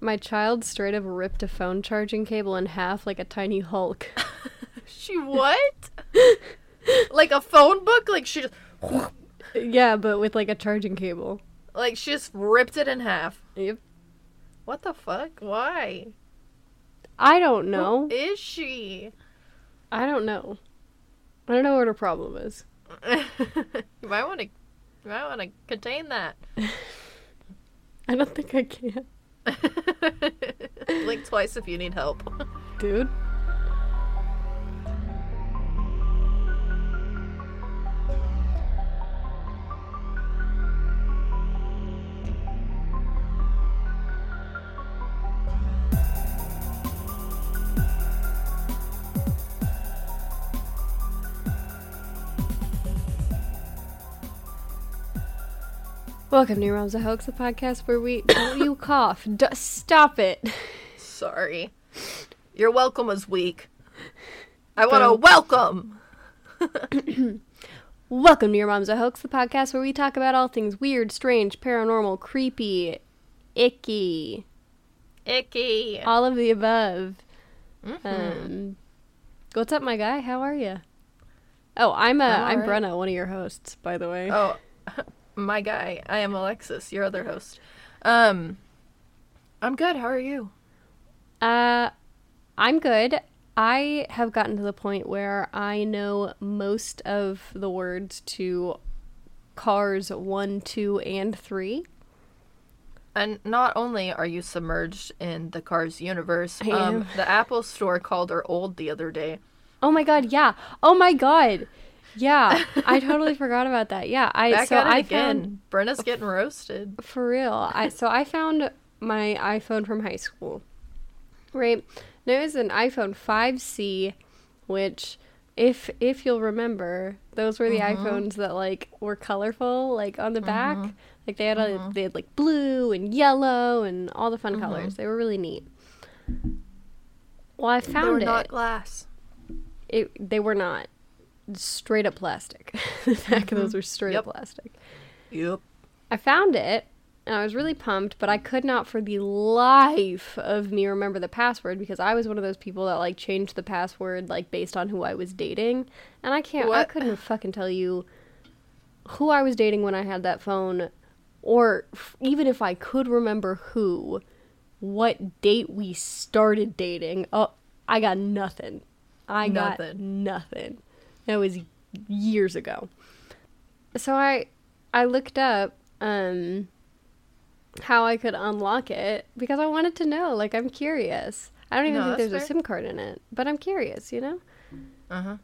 my child straight up ripped a phone charging cable in half like a tiny Hulk. She what? like a phone book? Like she just yeah, but with like a charging cable. like she just ripped it in half. Yep. What the fuck? Why? I don't know. Who is she? I don't know. I don't know what her problem is. you might want to. You might want to contain that. I don't think I can. Blink twice if you need help. Dude. Welcome to Realms of Hoax, the podcast where we. Don't you cough. D- stop it. Sorry. Your welcome was weak. I want to welcome. Welcome to Your Mom's a Hoax, the podcast where we talk about all things weird, strange, paranormal, creepy, icky, Icky. all of the above. Mhm. Um, what's up, my guy? How are you? Oh, I'm uh, I'm I'm alright. Brenna, one of your hosts, by the way. oh, my guy. I am Alexis, your other host. Um, I'm good. How are you? Uh, I'm good. I have gotten to the point where I know most of the words to Cars 1, 2, and 3. And not only are you submerged in the Cars universe, um, the Apple Store called her old the other day. Oh my god, yeah. Oh my god. Yeah, I totally forgot about that. Yeah, I Back so I again. found Brenna's getting roasted. for real. I so I found my iPhone from high school. Right? Now it was an iPhone 5C, which if if you'll remember, those were the mm-hmm. iPhones that like were colorful, like on the mm-hmm. back. Like they had a mm-hmm. they had like blue and yellow and all the fun colors. They were really neat. Well, I found it. They were it. not glass. it they were not straight up plastic. the back of those mm-hmm. were straight Yep. up plastic. Yep. I found it and I was really pumped, but I could not for the life of me remember the password because I was one of those people that like changed the password like based on who I was dating. And I can't I couldn't fucking tell you who I was dating when I had that phone or f- even if I could remember who what date we started dating. Oh, I got nothing. I got Nothing. That was years ago. So I I looked up um how I could unlock it because I wanted to know. Like I'm curious. I don't even No, think there's a. SIM card in it, but I'm curious, you know? Uh huh.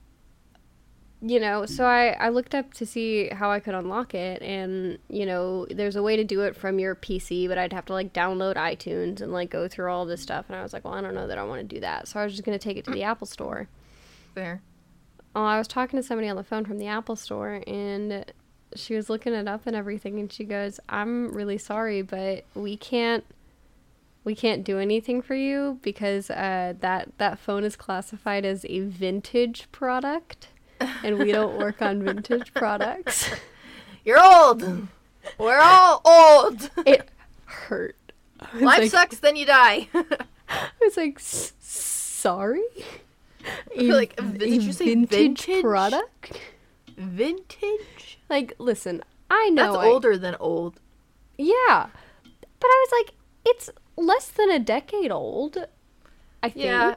you know, so I, I looked up to see how I could unlock it, and you know, there's a way to do it from your PC, but I'd have to like download iTunes and like go through all this stuff, and I was like, well, I don't know that I want to do that, so I was just gonna take it to the Apple Store. Fair. Oh, I was talking to somebody on the phone from the Apple Store, and she was looking it up and everything, and she goes, "I'm really sorry, but we can't." We can't do anything for you because uh, that that phone is classified as a vintage product, and we don't work on vintage products. You're old. We're all old. It hurt. Life like, sucks, then you die. I was like, "S- A, like, did you say vintage, vintage? product? Vintage. Like, listen, I know That's I- older than old. Yeah, but I was like, it's less than a decade old. I think. Yeah.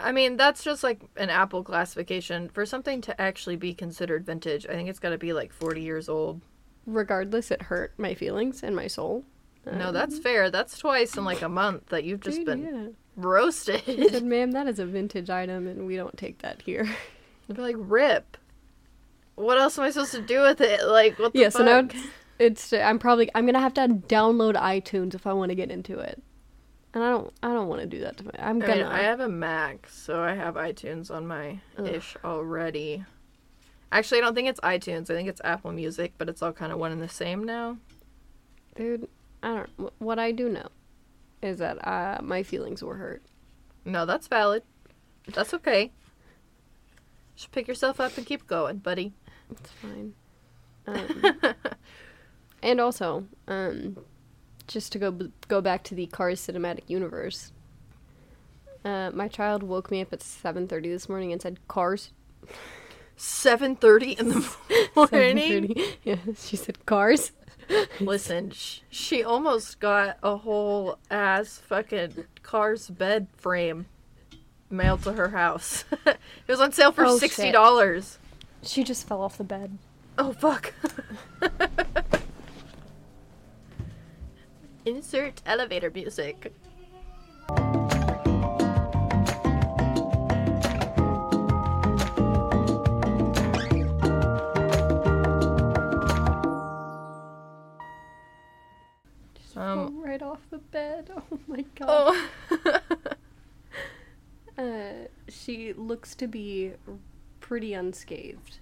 I mean, that's just like an Apple classification. For something to actually be considered vintage, I think it's got to be like 40 years old. Regardless, it hurt my feelings and my soul. no, um, that's fair. That's twice in like a month that you've just Dude, been yeah. He said, roasted. "Ma'am, that is a vintage item, and we don't take that here." I'd be like, rip. What else am I supposed to do with it? Like, what the yeah, so now it's, it's. I'm probably. I'm gonna have to download iTunes if I want to get into it, and I don't. I don't want to do that to my. I'm I gonna. mean, I have a Mac, so I have iTunes on my Ugh. ish already. Actually, I don't think it's iTunes. I think it's Apple Music, but it's all kind of one and the same now. Dude, I don't. What I do know is that uh, my feelings were hurt. No, that's valid. That's okay. Just pick yourself up and keep going, buddy. It's fine. Um, and also, um, just to go go back to the Cars cinematic universe. Uh, my child woke me up at 7:30 this morning and said cars. 7:30 in the morning. Yeah, she said cars. Listen, sh- she almost got a whole ass fucking car's bed frame mailed to her house. it was on sale for Oh, sixty shit. dollars. She just fell off the bed. Oh fuck. Insert elevator music. Bed. Oh my god. Oh. Uh, she looks to be pretty unscathed.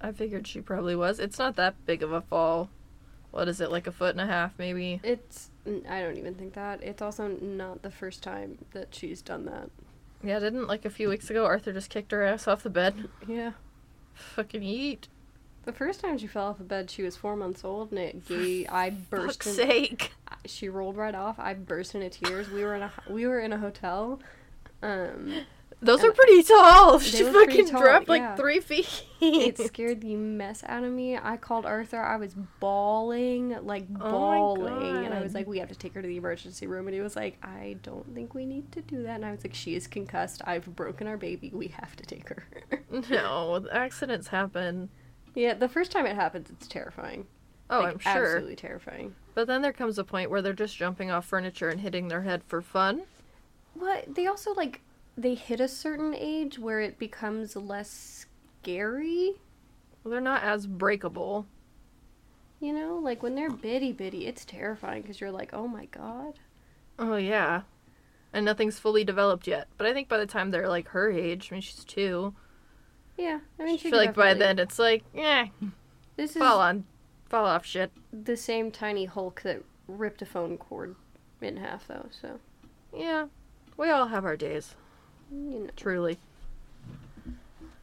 I figured she probably was. It's not that big of a fall. What is it, like a foot and a half, maybe? It's I don't even think that. It's also not the first time that she's done that. Yeah, didn't like a few weeks ago Arthur just kicked her ass off the bed? Yeah. Fucking eat. The first time she fell off the bed, she was four months old, and it gave, I burst. Fuck's In, sake. she rolled right off. I burst into tears. We were in a we were in a hotel. Um, Those are pretty tall. She fucking tall, dropped like yeah. three feet. it scared the mess out of me. I called Arthur. I was bawling, like Oh bawling, and I was like, "We have to take her to the emergency room." And he was like, "I don't think we need to do that." And I was like, "She is concussed. I've broken our baby. We have to take her." no, accidents happen. Yeah, the first time it happens, it's terrifying. Oh, Like, I'm sure. Absolutely terrifying. But then there comes a point where they're just jumping off furniture and hitting their head for fun. What they also like they hit a certain age where it becomes less scary. Well, they're not as breakable. You know, like when they're bitty bitty, it's terrifying because you're like, oh my god. Oh yeah. And nothing's fully developed yet. But I think by the time they're like her age, I mean she's two. Yeah, I mean, I she feel like by then it's like, yeah, this is fall on, fall off shit. the same tiny Hulk that ripped a phone cord in half, though. So Yeah, we all have our days, you know, truly.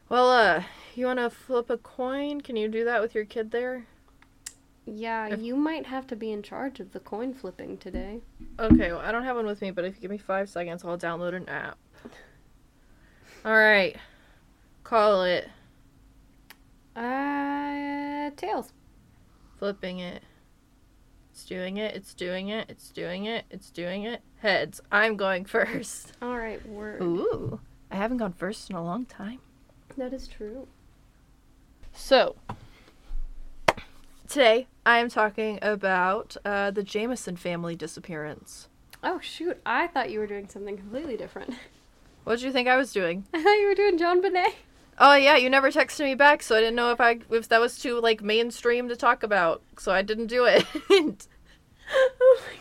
Well, uh, you want to flip a coin? Can you do that with your kid there? yeah, If- you might have to be in charge of the coin flipping today. Okay, well, I don't have one with me, but if you give me five seconds, I'll download an app. All right, call it. Uh, tails. Flipping it. It's doing it. It's doing it. It's doing it. It's doing it. Heads. I'm going first. All right, word. Ooh, I haven't gone first in a long time. That is true. So, today I am talking about uh, the Jameson family disappearance. Oh shoot! I thought you were doing something completely different. What did you think I was doing? I thought you were doing JonBenét. Oh yeah, you never texted me back, so I didn't know if I if that was too like mainstream to talk about, so I didn't do it. oh my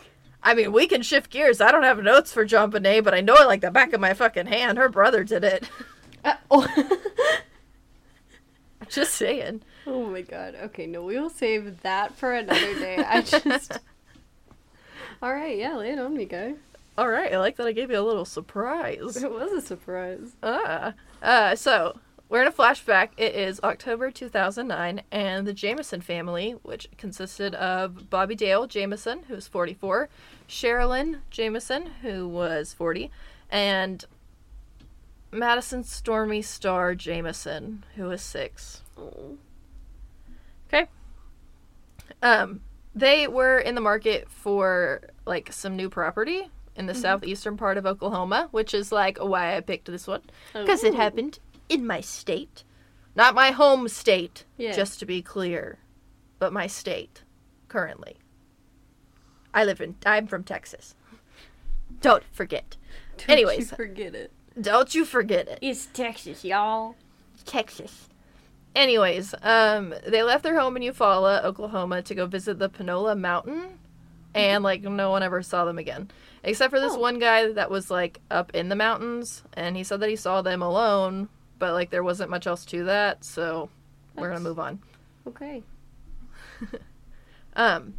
I mean, we can shift gears. I don't have notes for JonBenét, but I know it like the back of my fucking hand. Her brother did it. Uh, oh. Just saying. oh my god. Okay, no, we'll save that for another day. I just. All right, yeah, lay it on me, guy. All right, I like that I gave you a little surprise. It was a surprise. Ah. Uh, so, we're in a flashback. It is October 2009, and the Jameson family, which consisted of Bobby Dale Jameson, who's 44, Sherilyn Jameson, who was 40, and Madison Stormy Star Jameson, who was 6. Oh. Okay. Um, they were in the market for like some new property in the southeastern part of Oklahoma, which is like why I picked this one because it happened in my state, not my home state. Yeah. Just to be clear, but my state currently. I live in. I'm from Texas. Don't forget. Don't you Anyways. forget it. Don't you forget it. It's Texas, y'all. Texas. Anyways, um, they left their home in Eufaula, Oklahoma, to go visit the Panola Mountain, and like no one ever saw them again, except for this Oh. one guy that was like up in the mountains, and he said that he saw them alone, but like there wasn't much else to that, so we're gonna move on. Okay. Um,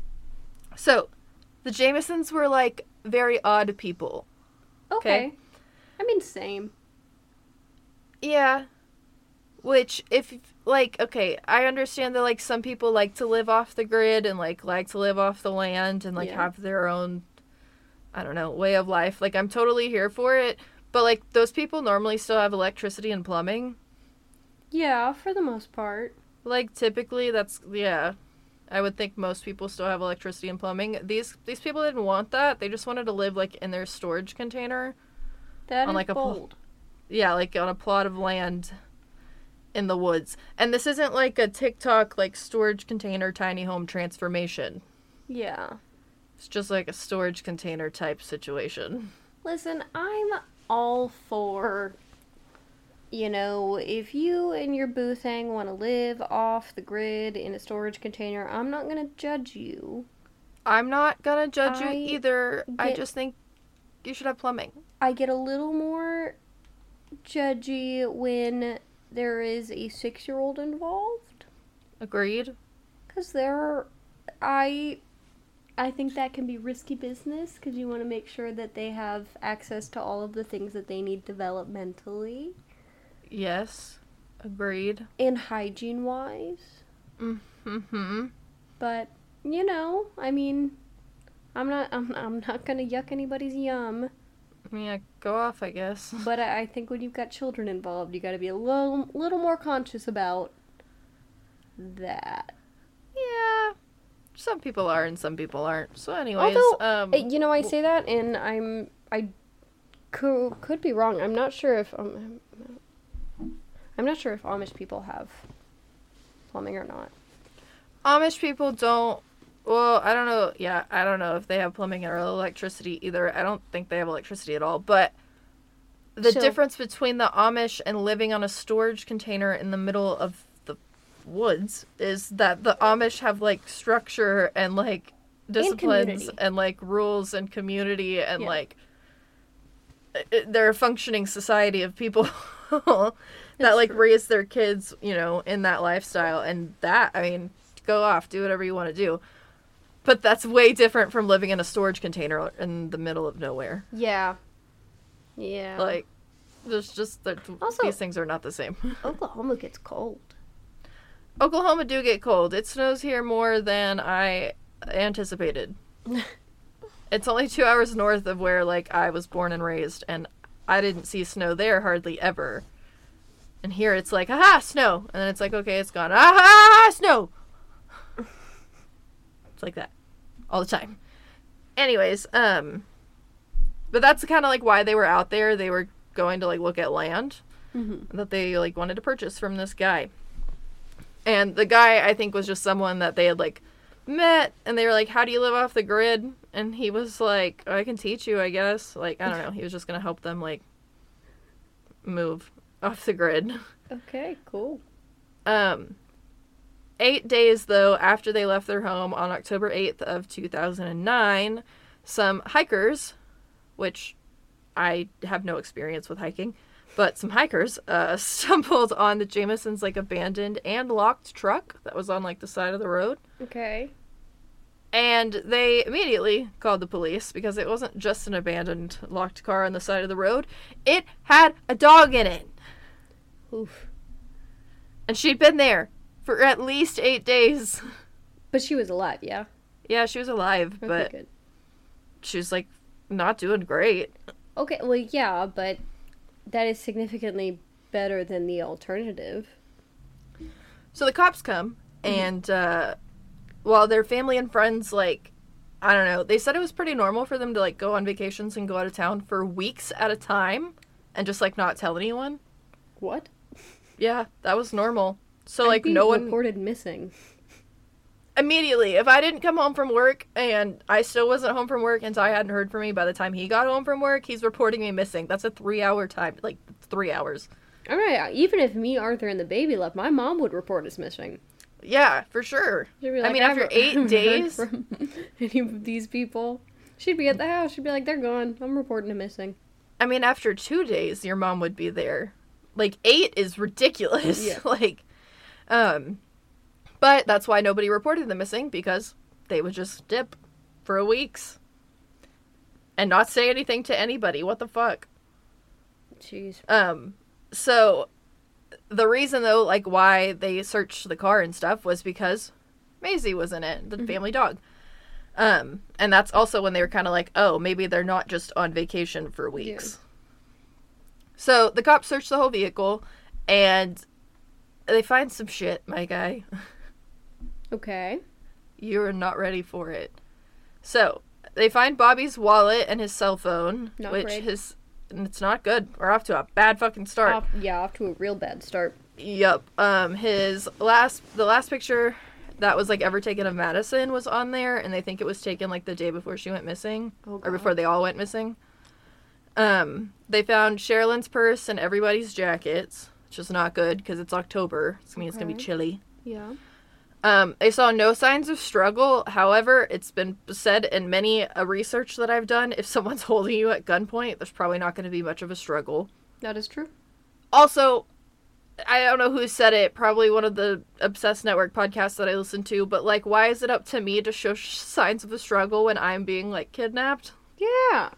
so the Jamesons were like very odd people. Okay. Okay. I mean, same. Yeah. Which, if like okay, I understand that like some people like to live off the grid and like like to live off the land and like Yeah. have their own I don't know, way of life. Like I'm totally here for it, but like those people normally still have electricity and plumbing. Yeah, for the most part. Like typically that's yeah. I would think most people still have electricity and plumbing. These these people didn't want that. They just wanted to live like in their storage container. That On, is like, a pl- bold. Yeah, like on a plot of land in the woods. And this isn't like a TikTok like storage container tiny home transformation. yeah. It's just like a storage container type situation. Listen, I'm all for, you know, if you and your boo thing want to live off the grid in a storage container, I'm not going to judge you. I'm not gonna judge I you either. I just think you should have plumbing. I get a little more judgy when there is a six year old involved. Agreed. Because there are, I, I think that can be risky business because you want to make sure that they have access to all of the things that they need developmentally Yes. Agreed. and hygiene wise. Mm-hmm. But you know, I mean, I'm not, I'm, I'm not gonna yuck anybody's yum. Yeah, go off, I guess. But I, I think when you've got children involved, you got to be a little, little more conscious about that. Yeah. Some people are and some people aren't. So anyways, Although, um Uh, You know, I say that, and I'm I could could be wrong. I'm not sure if um, I'm not sure if Amish people have plumbing or not. Amish people don't. Well, I don't know. Yeah, I don't know if they have plumbing or electricity either. I don't think they have electricity at all. But the So- difference between the Amish and living on a storage container in the middle of woods is that the Amish have like structure and like disciplines community. and, like rules and community and Yeah. like they're a functioning society of people that That's like true. raise their kids, you know, in that lifestyle and that I mean, go off, do whatever you want to do. But that's way different from living in a storage container in the middle of nowhere. Yeah. Yeah. Like there's just that Also- these things are not the same. Oklahoma gets cold. Oklahoma do get cold. It snows here more than I anticipated. it's only 2 hours north of where like I was born and raised and I didn't see snow there hardly ever. And here it's like, aha, snow. And then it's like, okay, it's gone. Aha, snow. It's like that all the time. Anyways, um but that's kind of like why they were out there. They were going to like look at land Mm-hmm. that they like wanted to purchase from this guy. And the guy I think was just someone that they had like met and they were like, How do you live off the grid? And he was like, I can teach you, I guess. Like, I don't know. He was just gonna help them like move off the grid. Okay, cool. Um eight days though after they left their home on October eighth of two thousand and nine, some hikers, which I have no experience with hiking, but some hikers uh, stumbled on the Jamesons like abandoned and locked truck that was on like the side of the road. Okay. And they immediately called the police because it wasn't just an abandoned locked car on the side of the road. It had a dog in it. Oof. And she'd been there for at least eight days. But she was alive, yeah. Yeah, she was alive, Okay, but good. she was like not doing great. Okay, well, yeah, but that is significantly better than the alternative. So the cops come, and uh, while their family and friends, like, I don't know, they said it was pretty normal for them to like go on vacations and go out of town for weeks at a time and just like not tell anyone. What? Yeah, that was normal. So I'd like no one reported missing. Immediately if I didn't come home from work and I still wasn't home from work and so i hadn't heard from me by the time he got home from work, he's reporting me missing. That's a three hour time, like three hours. All right, even if me, Arthur, and the baby left, my mom would report us missing. Yeah, for sure. Be I mean, after eight heard days? from any of these people, she'd be at the house. She'd be like, "They're gone. I'm reporting them missing." I mean, after two days, your mom would be there. Like eight is ridiculous. Yeah. like, um, but that's why nobody reported them missing because they would just dip for weeks and not say anything to anybody. What the fuck? Jeez. Um, so the reason though, like why they searched the car and stuff was because Maisie was in it, the family dog. Um, and that's also when they were kind of like, oh, maybe they're not just on vacation for weeks. So the cops search the whole vehicle, and they find some shit, my guy. Okay. You are not ready for it. So they find Bobby's wallet and his cell phone, Not which great. his and it's not good. We're off to a bad fucking start. Off, yeah, off to a real bad start. Yep. Um, his last, the last picture that was like ever taken of Madison was on there, and they think it was taken like the day before she went missing, Oh, or before they all went missing. Um, they found Sherilyn's purse and everybody's jackets, which is not good because it's October. Mean it's gonna be chilly. Yeah. Um, they saw no signs of struggle. However, it's been said in many a research that I've done, if someone's holding you at gunpoint, there's probably not going to be much of a struggle. That is true. Also, I don't know who said it, probably one of the Obsessed Network podcasts that I listen to, but like, why is it up to me to show sh- signs of a struggle when I'm being like kidnapped? Yeah.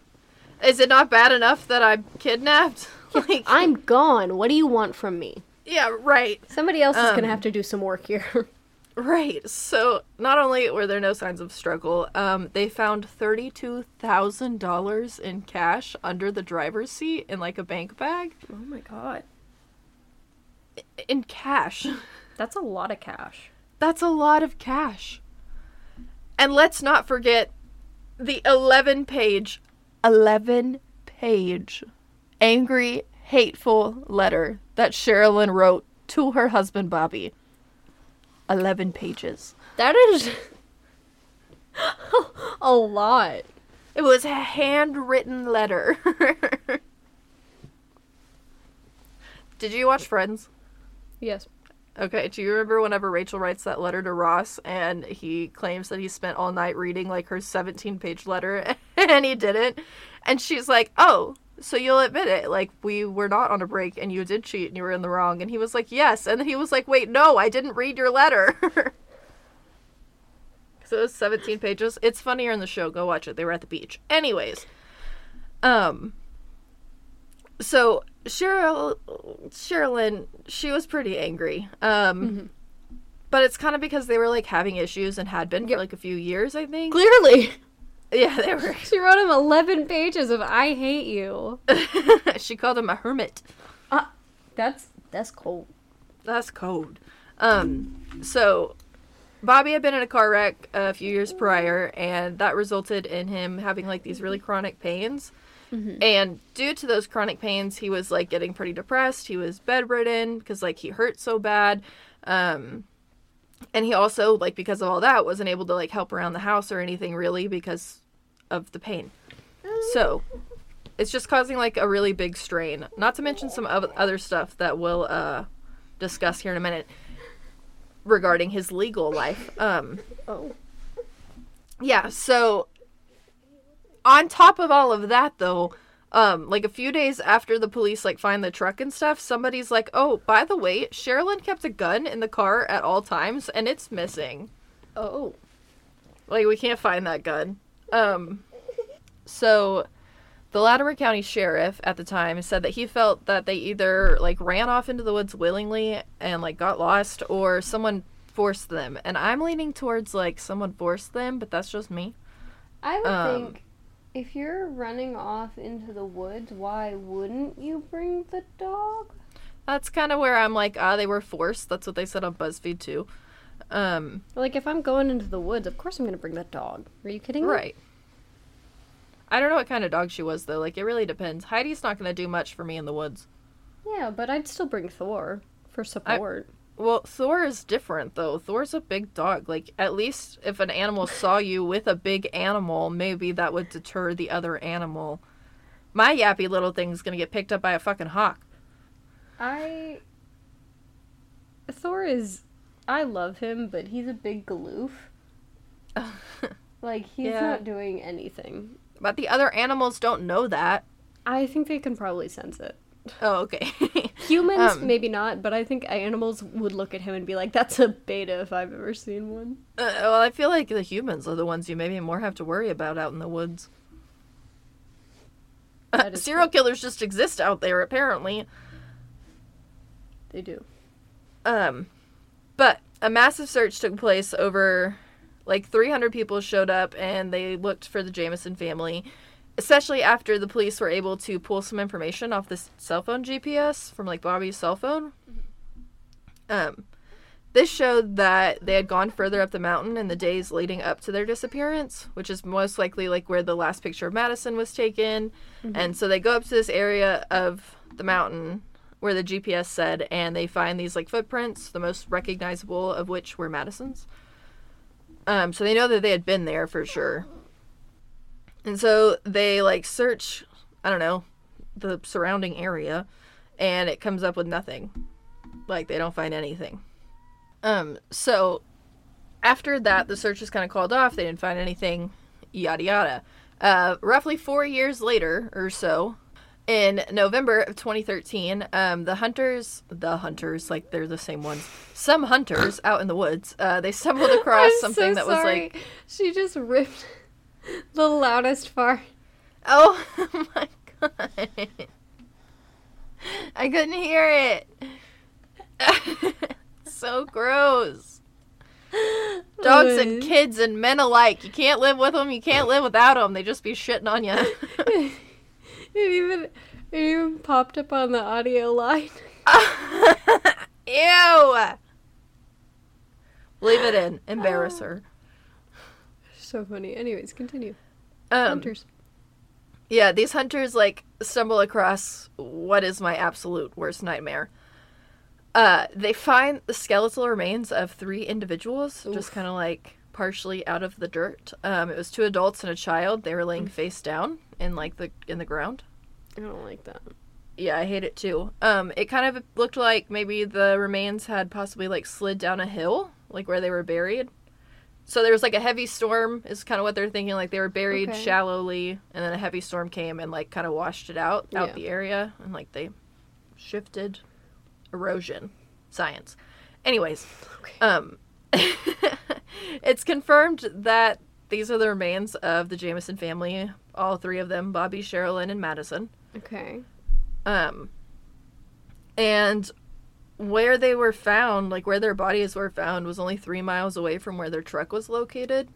Is it not bad enough that I'm kidnapped? like, I'm gone. What do you want from me? yeah, right. Somebody else is Um, gonna have to do some work here. Right. So not only were there no signs of struggle, um, they found thirty-two thousand dollars in cash under the driver's seat in like a bank bag. oh my god. In cash. That's a lot of cash. That's a lot of cash. And let's not forget the eleven-page, eleven-page, angry, hateful letter that Sherilyn wrote to her husband Bobby. Eleven pages. That is a lot. It was a handwritten letter. Did you watch Friends? Yes. Okay, do you remember whenever Rachel writes that letter to Ross and he claims that he spent all night reading like her 17 page letter and he didn't? And she's like, oh, so you'll admit it. Like, we were not on a break and you did cheat and you were in the wrong. And he was like, yes. And then he was like, wait, no, I didn't read your letter. so it was 17 pages. It's funnier in the show. Go watch it. They were at the beach. Anyways, um, so Cheryl, Sherilyn, she was pretty angry. Um, but it's kind of because they were like having issues and had been Yep. for like a few years, I think. Clearly. Yeah, they were. She wrote him 11 pages of I hate you. she called him a hermit. That's that's cold. That's cold. Um, so Bobby had been in a car wreck a few years prior, and that resulted in him having like these really chronic pains. And due to those chronic pains, he was like getting pretty depressed. He was bedridden because like he hurt so bad. Um, and he also like because of all that wasn't able to like help around the house or anything really because of the pain. So it's just causing like a really big strain. Not to mention some other stuff that we'll uh, discuss here in a minute regarding his legal life. Um, Oh. yeah, so on top of all of that though, um, like a few days after the police like find the truck and stuff, somebody's like, "Oh, by the way, Sherilyn kept a gun in the car at all times and it's missing." Oh. Like we can't find that gun. Um so the Latimer County Sheriff at the time said that he felt that they either like ran off into the woods willingly and like got lost or someone forced them. And I'm leaning towards like someone forced them, but that's just me. I would Um, think if you're running off into the woods, why wouldn't you bring the dog? That's kind of where I'm like, ah, they were forced. That's what they said on BuzzFeed too. Um, Like if I'm going into the woods, of course I'm gonna bring that dog. Are you kidding me? right. I don't know what kind of dog she was though. Like it really depends. Heidi's not gonna do much for me in the woods. Yeah, but I'd still bring Thor for support. Well, Thor is different though. Thor's a big dog. Like at least if an animal saw you with a big animal, maybe that would deter the other animal. My yappy little thing's gonna get picked up by a fucking hawk. I Thor is I love him, but he's a big galoof. Like he's Yeah. not doing anything. but the other animals don't know that. I think they can probably sense it. Oh, okay. Humans Um, maybe not, but I think animals would look at him and be like, "That's a beta if I've ever seen one." Uh, well, I feel like the humans are the ones you maybe more have to worry about out in the woods. Is Serial true. killers just exist out there, apparently. They do. Um, but a massive search took place over like 300 people showed up and they looked for the Jameson family, especially after the police were able to pull some information off this cell phone GPS from like Bobby's cell phone. Um, this showed that they had gone further up the mountain in the days leading up to their disappearance, which is most likely like where the last picture of Madison was taken. And so they go up to this area of the mountain where the GPS said, and they find these like footprints, the most recognizable of which were Madison's. Um, so they know that they had been there for sure. And so they like search, I don't know, the surrounding area, and it comes up with nothing. Like they don't find anything. Um, so after that, the search is kind of called off. They didn't find anything, yada yada. Uh, roughly four years later or so, in November of 2013, um, the hunters, the hunters, like they're the same ones, some hunters out in the woods, uh, they stumbled across I'm something so that was like, She just ripped the loudest fart. oh my god. I couldn't hear it. so gross. Dogs and kids and men alike. You can't live with them. You can't live without them. They just be shitting on you. It even it even popped up on the audio line. Ew. Leave it in. Embarrass her. So funny. Anyways, continue. Um, Hunters. Yeah, these hunters like stumble across what is my absolute worst nightmare. Uh, they find the skeletal remains of three individuals, just kind of like partially out of the dirt. Um, it was two adults and a child. They were laying face down in like the in the ground. I don't like that. Yeah, I hate it too. Um, it kind of looked like maybe the remains had possibly like slid down a hill, like where they were buried. So there was like a heavy storm, is kind of what they're thinking. Like they were buried Okay. shallowly, and then a heavy storm came and like kind of washed it out, out Yeah. the area, and like they shifted erosion. Science. Anyways, Okay. um, it's confirmed that these are the remains of the Jameson family, all three of them, Bobby, Sherilyn, and Madison. Okay. Um, and where they were found, like where their bodies were found, was only three miles away from where their truck was located.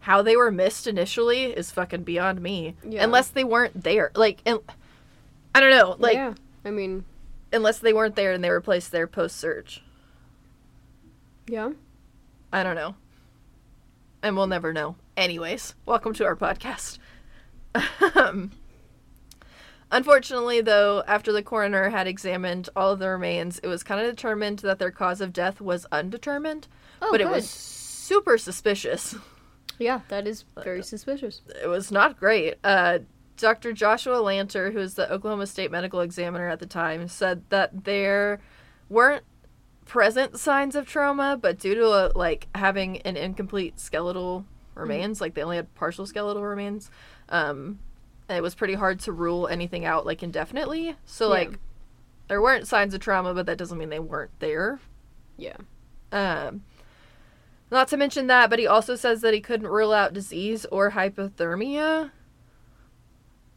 How they were missed initially is fucking beyond me. Yeah. Unless they weren't there, like, and I don't know, like, yeah. I mean, unless they weren't there and they were placed there post search. yeah. I don't know. And we'll never know. Anyways, welcome to our podcast. um, unfortunately, though, after the coroner had examined all of the remains, it was kind of determined that their cause of death was undetermined, Oh, but it was super suspicious. Yeah, that is very suspicious. It was not great. Uh, Dr. Joshua Lanter, who was the Oklahoma State medical examiner at the time, said that there weren't present signs of trauma, but due to uh, like having an incomplete skeletal remains, like they only had partial skeletal remains, um, it was pretty hard to rule anything out like indefinitely. So Yeah. like there weren't signs of trauma, but that doesn't mean they weren't there. Yeah. Um, not to mention that, but he also says that he couldn't rule out disease or hypothermia,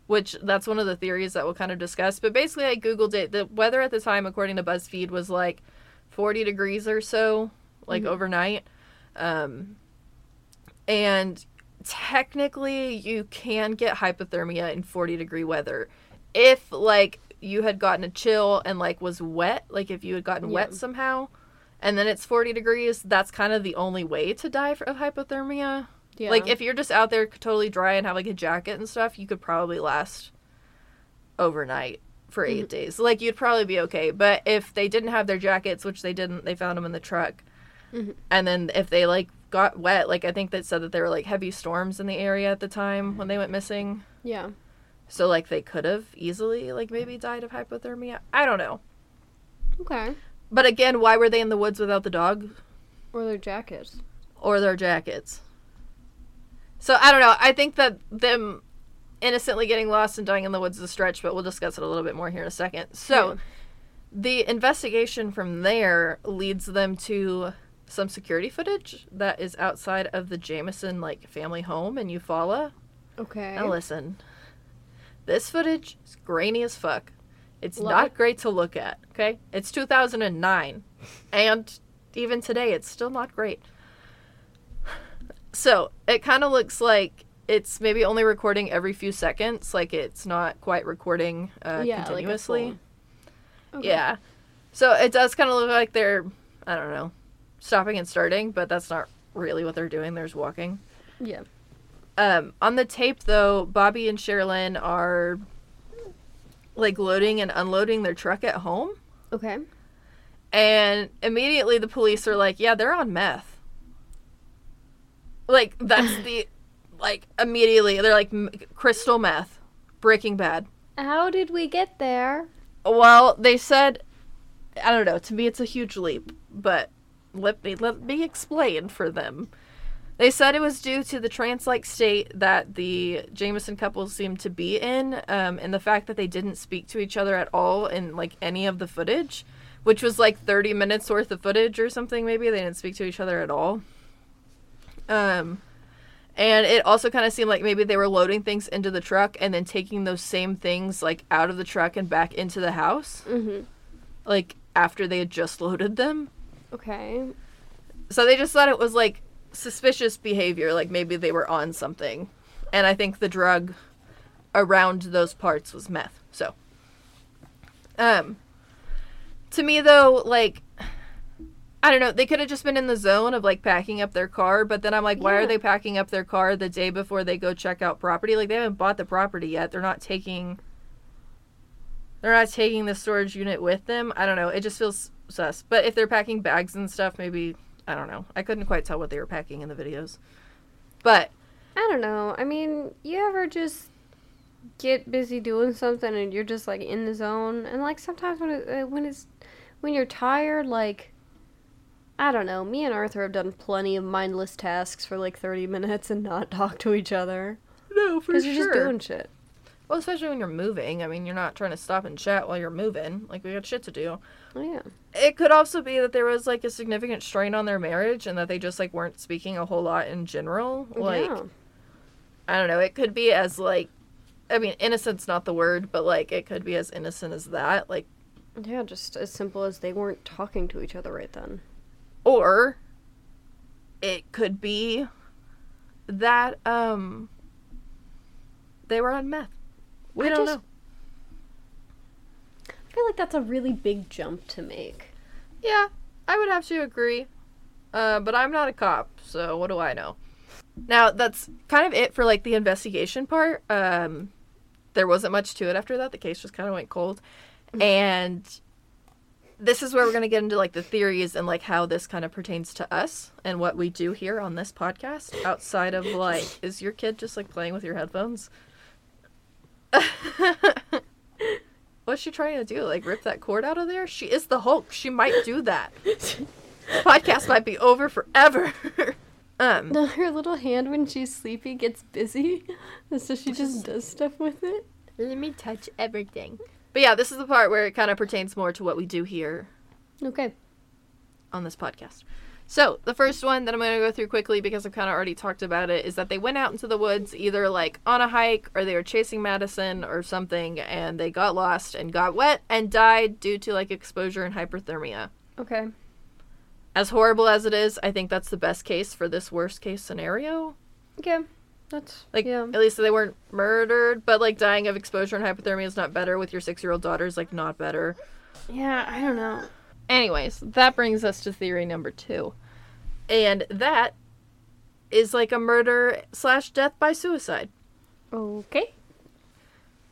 which that's one of the theories that we'll kind of discuss. But basically, I googled it. The weather at the time, according to BuzzFeed, was like 40 degrees or so, like Mhm. overnight. Um, and technically, you can get hypothermia in 40 degree weather if like you had gotten a chill and like was wet, like if you had gotten Yeah. wet somehow and then it's 40 degrees, that's kind of the only way to die of hypothermia. Yeah. Like if you're just out there totally dry and have like a jacket and stuff, you could probably last overnight for 8 Mhm. days. Like you'd probably be okay. But if they didn't have their jackets, which they didn't, they found them in the truck. Mhm. And then if they like got wet, like I think they said that there were like heavy storms in the area at the time when they went missing. yeah. So like they could have easily like maybe died of hypothermia. I don't know. Okay. But again, why were they in the woods without the dog Or their jackets. or their jackets? So I don't know. I think that them innocently getting lost and dying in the woods is a stretch, but we'll discuss it a little bit more here in a second. So Yeah. the investigation from there leads them to some security footage that is outside of the Jameson like family home in Eufaula. Okay. Now listen, this footage is grainy as fuck. It's Love not it. great to look at, okay? It's 2009. and even today, it's still not great. So it kind of looks like it's maybe only recording every few seconds. Like it's not quite recording uh, Yeah, continuously. full- Okay. Yeah. So it does kind of look like they're, I don't know, stopping and starting, but that's not really what they're doing. They're just walking. Yeah. Um, on the tape, though, Bobby and Sherilyn are like loading and unloading their truck at home. Okay. And immediately the police are like, yeah, they're on meth. Like, that's the, like, immediately, they're like, crystal meth, Breaking Bad. How did we get there? Well, they said, I don't know, to me it's a huge leap, but let me, let me explain for them. They said it was due to the trance like state that the Jameson couple seemed to be in, um, and the fact that they didn't speak to each other at all in like any of the footage, which was like 30 minutes worth of footage or something, maybe. They didn't speak to each other at all. Um, and it also kind of seemed like maybe they were loading things into the truck and then taking those same things like out of the truck and back into the house, Mm-hmm. like after they had just loaded them. Okay. So they just thought it was like suspicious behavior, like maybe they were on something. And I think the drug around those parts was meth. So um to me though, like I don't know, they could have just been in the zone of like packing up their car, but then I'm like, why are they packing up their car the day before they go check out property? Like they haven't bought the property yet. They're not taking they're not taking the storage unit with them. I don't know. It just feels But if they're packing bags and stuff, maybe I don't know. I couldn't quite tell what they were packing in the videos. But I don't know. I mean, you ever just get busy doing something and you're just like in the zone, and like sometimes when it, uh, when it's when you're tired, like I don't know. Me and Arthur have done plenty of mindless tasks for like 30 minutes and not talk to each other no, for sure. because you're just doing shit. Well, especially when you're moving. I mean, you're not trying to stop and chat while you're moving. Like we got shit to do. Oh, yeah. It could also be that there was like a significant strain on their marriage and that they just like weren't speaking a whole lot in general. Like yeah. I don't know. It could be as like I mean, innocent's not the word, but like it could be as innocent as that. Like Yeah, just as simple as they weren't talking to each other right then. or it could be that um they were on meth. We I don't just- know. I feel like that's a really big jump to make. Yeah, I would have to agree. Uh, but I'm not a cop, so what do I know? Now, that's kind of it for like the investigation part. Um, there wasn't much to it after that. The case just kind of went cold. And this is where we're going to get into like the theories and like how this kind of pertains to us and what we do here on this podcast outside of like is your kid just like playing with your headphones? What's she trying to do? Like rip that cord out of there? She is the Hulk. She might do that. Podcast might be over forever. um, No, her little hand when she's sleepy gets busy, so she just does stuff with it. let me touch everything. But yeah, this is the part where it kind of pertains more to what we do here Okay. on this podcast. So, the first one that I'm going to go through quickly because I've kind of already talked about it is that they went out into the woods either like on a hike or they were chasing Madison or something and they got lost and got wet and died due to like exposure and hyperthermia. Okay. As horrible as it is, I think that's the best case for this worst case scenario. Okay. That's Like, yeah. at least they weren't murdered, but like dying of exposure and hypothermia is not better with your six year old daughter's like not better. Yeah, I don't know. Anyways, that brings us to theory number two. And that is like a murder slash death by suicide. Okay.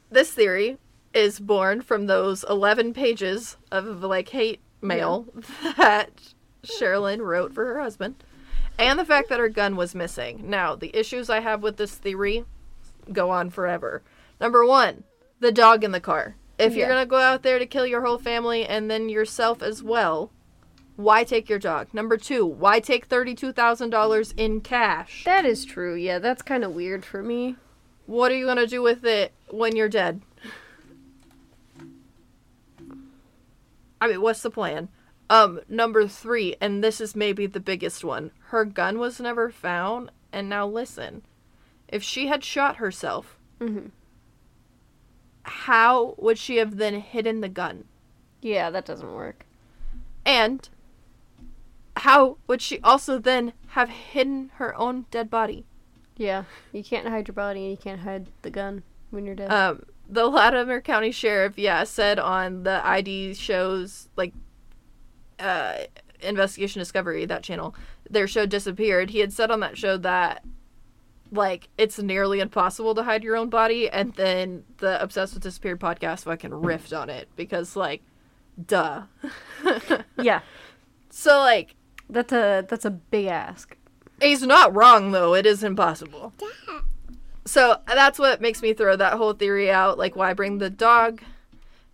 This theory is born from those 11 pages of like hate mail that Sherilyn wrote for her husband and the fact that her gun was missing. Now, the issues I have with this theory go on forever. Number one, the dog in the car. If you're Yeah. going to go out there to kill your whole family and then yourself as well, why take your dog? Number two, why take $32,000 in cash? That is true. Yeah, that's kind of weird for me. What are you going to do with it when you're dead? I mean, what's the plan? Um, number three, and this is maybe the biggest one. Her gun was never found, and now listen. If she had shot herself, Mhm. How would she have then hidden the gun? Yeah, that doesn't work. And how would she also then have hidden her own dead body? Yeah, you can't hide your body and you can't hide the gun when you're dead. Um, the Latimer County Sheriff, yeah, said on the ID shows like uh, Investigation Discovery, that channel, their show disappeared. He had said on that show that like it's nearly impossible to hide your own body, and then the Obsessed with Disappeared podcast fucking riffed on it because like, duh. yeah, so like, that's a that's a big ask. he's not wrong though. It is impossible. So that's what makes me throw that whole theory out. Like, why bring the dog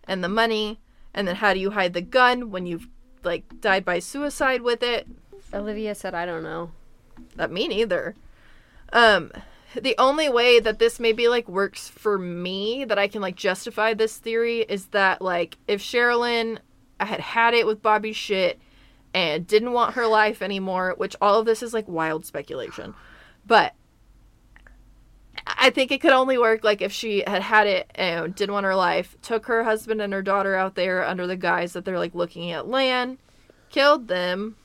and the money, and then how do you hide the gun when you've like died by suicide with it? Olivia said, "I don't know." That me neither. Um, the only way that this maybe like works for me that I can like justify this theory is that like if Sherilyn had had it with Bobby shit and didn't want her life anymore, which all of this is like wild speculation, but I think it could only work like if she had had it and didn't want her life, took her husband and her daughter out there under the guise that they're like looking at land, killed them,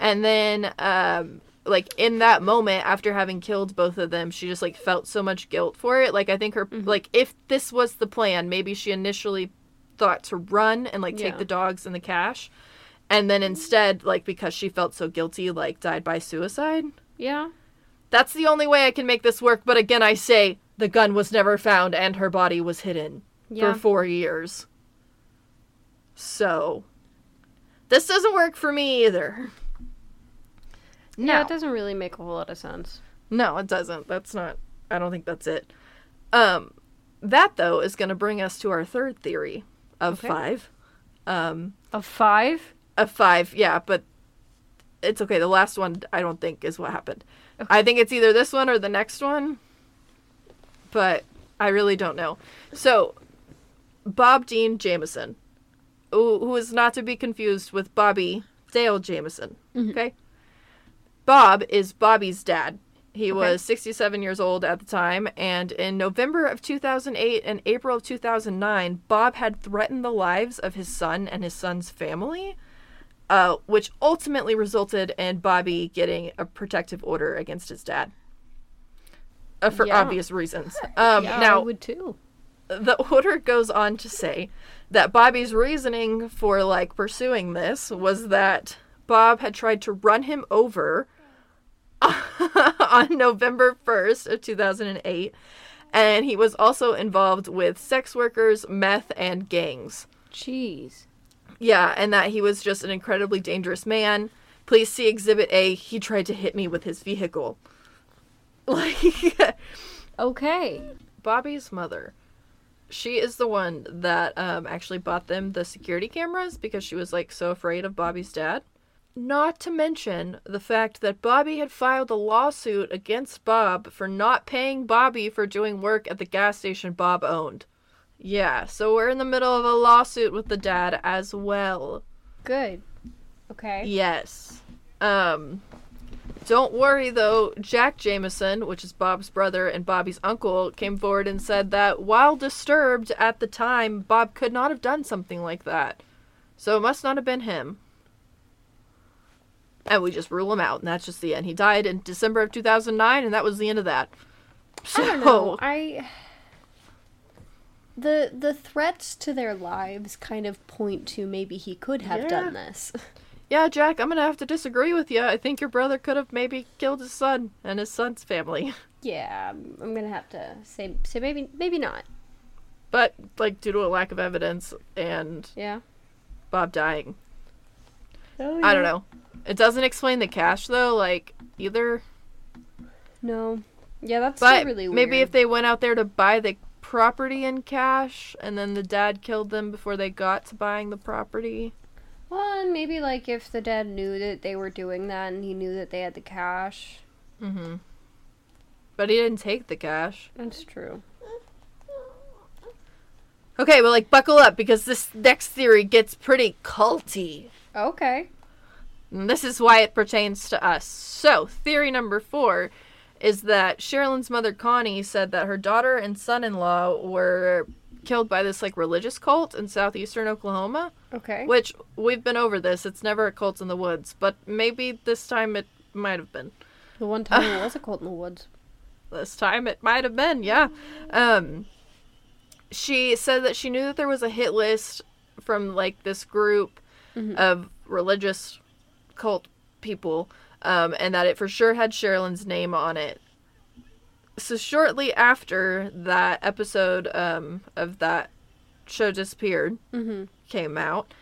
and then um like in that moment after having killed both of them, she just like felt so much guilt for it. Like I think her mm-hmm. like if this was the plan, maybe she initially thought to run and like take Yeah. the dogs and the cash. And then instead, like because she felt so guilty, like died by suicide. Yeah, That's the only way I can make this work. But again, I say the gun was never found and her body was hidden yeah. for four years. So, this doesn't work for me either. Yeah, No, it doesn't really make a whole lot of sense. no, it doesn't. That's not. I don't think that's it. Um, that though is going to bring us to our third theory of Okay. five. Um, Of five? of five, yeah, but it's okay. The last one, I don't think, is what happened. I think it's either this one or the next one, but I really don't know. So, Bob Dean Jameson, who, who is not to be confused with Bobby Dale Jameson. Okay, Bob is Bobby's dad. He was 67 years old at the time, and in November of 2008 and April of 2009, Bob had threatened the lives of his son and his son's family uh, which ultimately resulted in Bobby getting a protective order against his dad. Uh, for Yeah. obvious reasons. Um, Yeah, I now, would too. the order goes on to say that Bobby's reasoning for like pursuing this was that Bob had tried to run him over on November 1st of 2008 and he was also involved with sex workers, meth and gangs. Jeez. Yeah, and that he was just an incredibly dangerous man. Please see Exhibit A. He tried to hit me with his vehicle. Like, Okay. Bobby's mother. She is the one that um, actually bought them the security cameras because she was like so afraid of Bobby's dad. Not to mention the fact that Bobby had filed a lawsuit against Bob for not paying Bobby for doing work at the gas station Bob owned. Yeah, so we're in the middle of a lawsuit with the dad as well. Good. Okay. Yes. Um don't worry though, Jack Jameson, which is Bob's brother and Bobby's uncle, came forward and said that while disturbed at the time, Bob could not have done something like that. So it must not have been him. And we just rule him out, and that's just the end. He died in December of 2009, and that was the end of that. So, I don't know. I the the threats to their lives kind of point to maybe he could have Yeah. done this. yeah, Jack, I'm gonna have to disagree with you. I think your brother could have maybe killed his son and his son's family. Yeah, I'm, gonna have to say say maybe maybe not. But, like, due to a lack of evidence and Yeah. Bob dying. Oh, yeah. I don't know. It doesn't explain the cash though, like either. No. Yeah, that's But really weird. maybe if they went out there to buy the property in cash, and then the dad killed them before they got to buying the property. well, and maybe like if the dad knew that they were doing that and he knew that they had the cash. Mm-hmm. But he didn't take the cash. That's true. Okay, well, like buckle up because this next theory gets pretty culty. Okay. And this is why it pertains to us. So, theory number four is that Sherilyn's mother, Connie, said that her daughter and son in law were killed by this like religious cult in southeastern Oklahoma. Okay. Which we've been over this. It's never a cult in the woods, but maybe this time it might have been. The one time it was a cult in the woods. This time it might have been, yeah. Um, she said that she knew that there was a hit list from like this group Mhm. of religious cult people, um, and that it for sure had Sherilyn's name on it. So shortly after that episode um, of that show disappeared Mm-hmm. came out,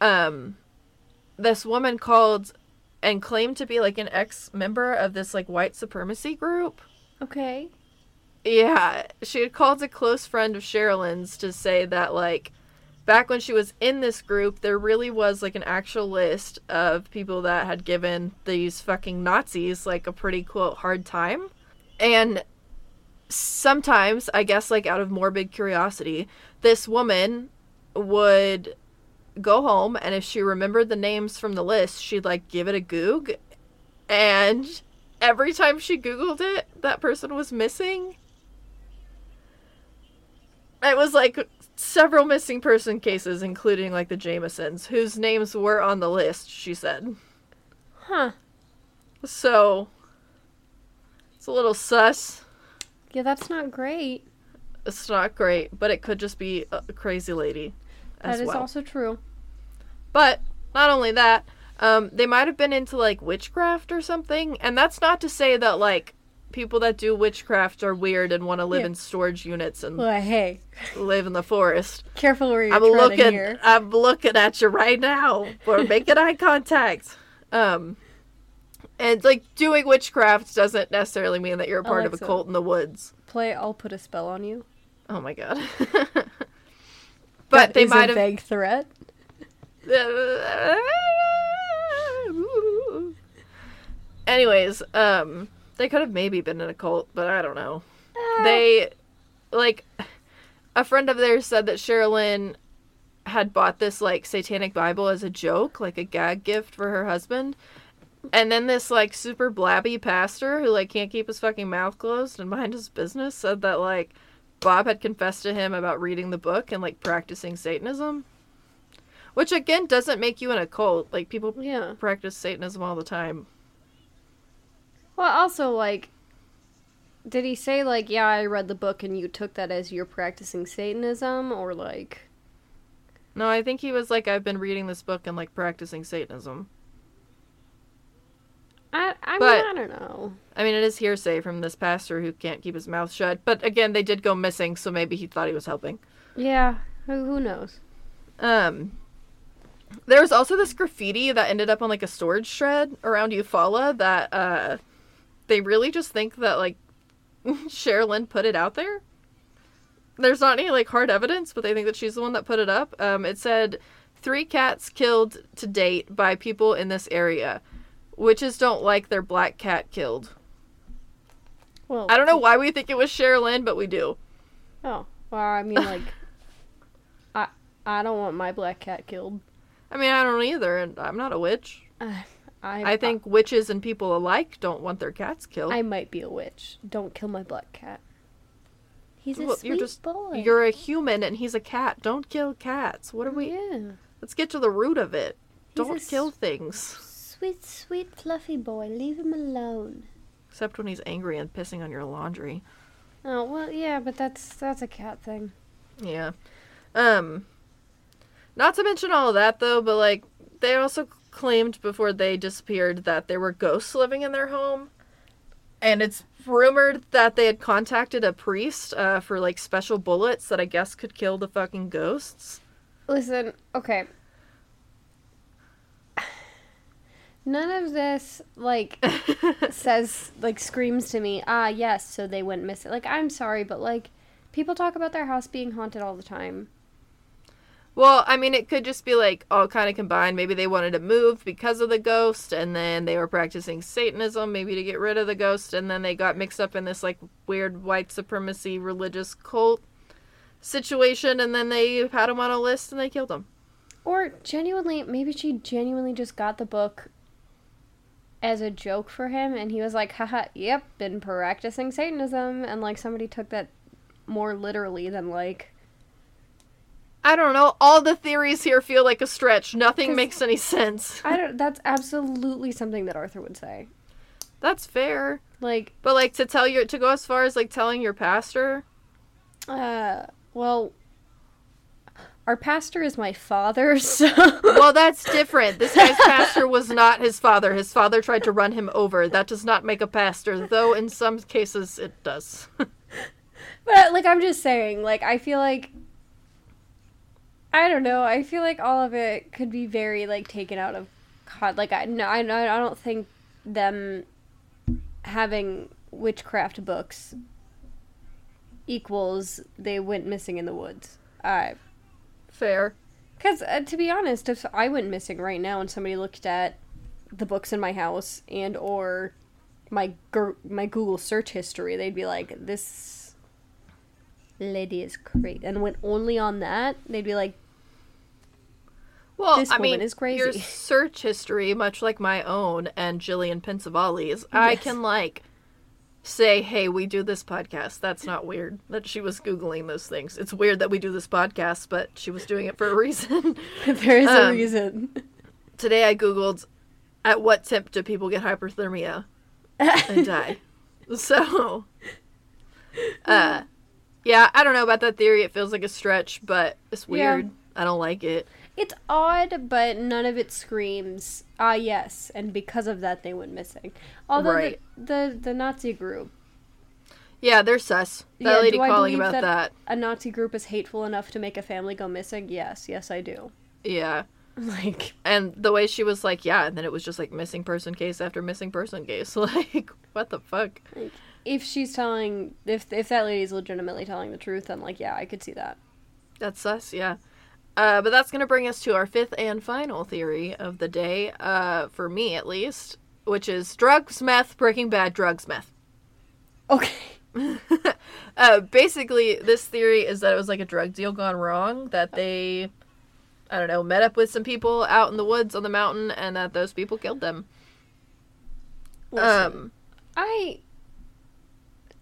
um, this woman called and claimed to be like an ex member of this like white supremacy group. Okay. Yeah, she had called a close friend of Sherilyn's to say that, like, back when she was in this group, there really was, like, an actual list of people that had given these fucking Nazis, like, a pretty, quote, hard time. And sometimes, I guess, like, out of morbid curiosity, this woman would go home, and if she remembered the names from the list, she'd, like, give it a goog. And every time she Googled it, that person was missing. It was like several missing person cases, including like the Jamesons, whose names were on the list, she said. Huh. So, it's a little sus. Yeah, that's not great. It's not great, but it could just be a crazy lady as That is well. also true. But not only that, um, they might have been into like witchcraft or something, and that's not to say that like people that do witchcraft are weird and want to live Yeah. in storage units and Well, hey, live in the forest. careful where you're I'm looking. here. I'm looking at you right now. We're making eye contact. Um, and like doing witchcraft doesn't necessarily mean that you're a part of a cult in the woods. Play I'll put a spell on you. Oh my god. That but they might a have. vague threat. Anyways, um, they could have maybe been in a cult, but I don't know. Ah. They, like, a friend of theirs said that Sherilyn had bought this like satanic Bible as a joke, like a gag gift for her husband. And then this like super blabby pastor who like can't keep his fucking mouth closed and mind his business said that like Bob had confessed to him about reading the book and like practicing Satanism. Which again doesn't make you in a cult. Like people Yeah. practice Satanism all the time. Well, also like, did he say like, yeah, I read the book and you took that as you're practicing Satanism, or like, No, I think he was like, I've been reading this book and like practicing Satanism. I I But- mean I don't know. I mean, it is hearsay from this pastor who can't keep his mouth shut. But again, they did go missing, so maybe he thought he was helping. Yeah, who who knows? Um, there was also this graffiti that ended up on like a storage shred around Eufaula that uh, they really just think that like Sherilyn put it out there. There's not any like hard evidence, but they think that she's the one that put it up. Um, it said three cats killed to date by people in this area. Witches don't like their black cat killed. Well, I don't know why we think it was Sherilyn, but we do. Oh, well, I mean like, I I don't want my black cat killed. I mean, I don't either, and I'm not a witch. Uh, I I think witches and people alike don't want their cats killed. I might be a witch. Don't kill my black cat. He's a Well, sweet you're just- boy. You're a human and he's a cat. Don't kill cats. What are we? yeah. Let's get to the root of it. He's Don't kill things. Sweet, sweet, fluffy boy. Leave him alone. Except when he's angry and pissing on your laundry. Oh well, yeah, but that's that's a cat thing. Yeah. Um. Not to mention all of that though, but like they also claimed before they disappeared that there were ghosts living in their home, and it's rumored that they had contacted a priest uh, for like special bullets that I guess could kill the fucking ghosts. Listen, okay. None of this like says like screams to me, ah yes, so they went missing. Like I'm sorry, but like people talk about their house being haunted all the time. Well, I mean, it could just be like all kind of combined. Maybe they wanted to move because of the ghost, and then they were practicing Satanism, maybe to get rid of the ghost, and then they got mixed up in this like weird white supremacy religious cult situation, and then they had him on a list and they killed him. Or genuinely, maybe she genuinely just got the book as a joke for him and he was like, haha, yep, been practicing Satanism and like somebody took that more literally than like I don't know. All the theories here feel like a stretch. Nothing makes any sense. I don't. That's absolutely something that Arthur would say. That's fair. Like, But like to tell your to go as far as like telling your pastor. uh, well, our pastor is my father, so Well, that's different. This guy's pastor was not his father. His father tried to run him over. That does not make a pastor, though in some cases it does. But like I'm just saying, like I feel like I don't know. I feel like all of it could be very like taken out of con- like I no I I don't think them having witchcraft books equals they went missing in the woods. Uh Fair. cuz uh, to be honest, if I went missing right now and somebody looked at the books in my house and or my gur- my Google search history, they'd be like this lady is crazy. And went only on that, they'd be like, Well, This I woman mean, is crazy. your search history, much like my own and Jillian Pincavali's, I can like say, "Hey, we do this podcast." That's not weird that she was googling those things. It's weird that we do this podcast, but she was doing it for a reason. there is a Um, reason. Today, I googled, "At what temp do people get hyperthermia and die?" so, uh, yeah, I don't know about that theory. It feels like a stretch, but it's Yeah. weird. I don't like it. It's odd, but none of it screams, ah, yes, and because of that, they went missing. Although Right. the, the, the Nazi group, Yeah, they're sus. That Yeah, lady calling about that- that. a Nazi group is hateful enough to make a family go missing, yes, yes, I do. Yeah. Like, And the way she was like, yeah, and then it was just like missing person case after missing person case. Like, what the fuck? If she's telling, if, if that lady's legitimately telling the truth, then, like, yeah, I could see that. That's us, yeah. Uh, but that's going to bring us to our fifth and final theory of the day, uh, for me at least, which is drugs, meth, Breaking Bad, drugs, meth. Okay. uh, basically, this theory is that it was like a drug deal gone wrong, that they, I don't know, met up with some people out in the woods on the mountain, and that those people killed them. Listen, Um, I,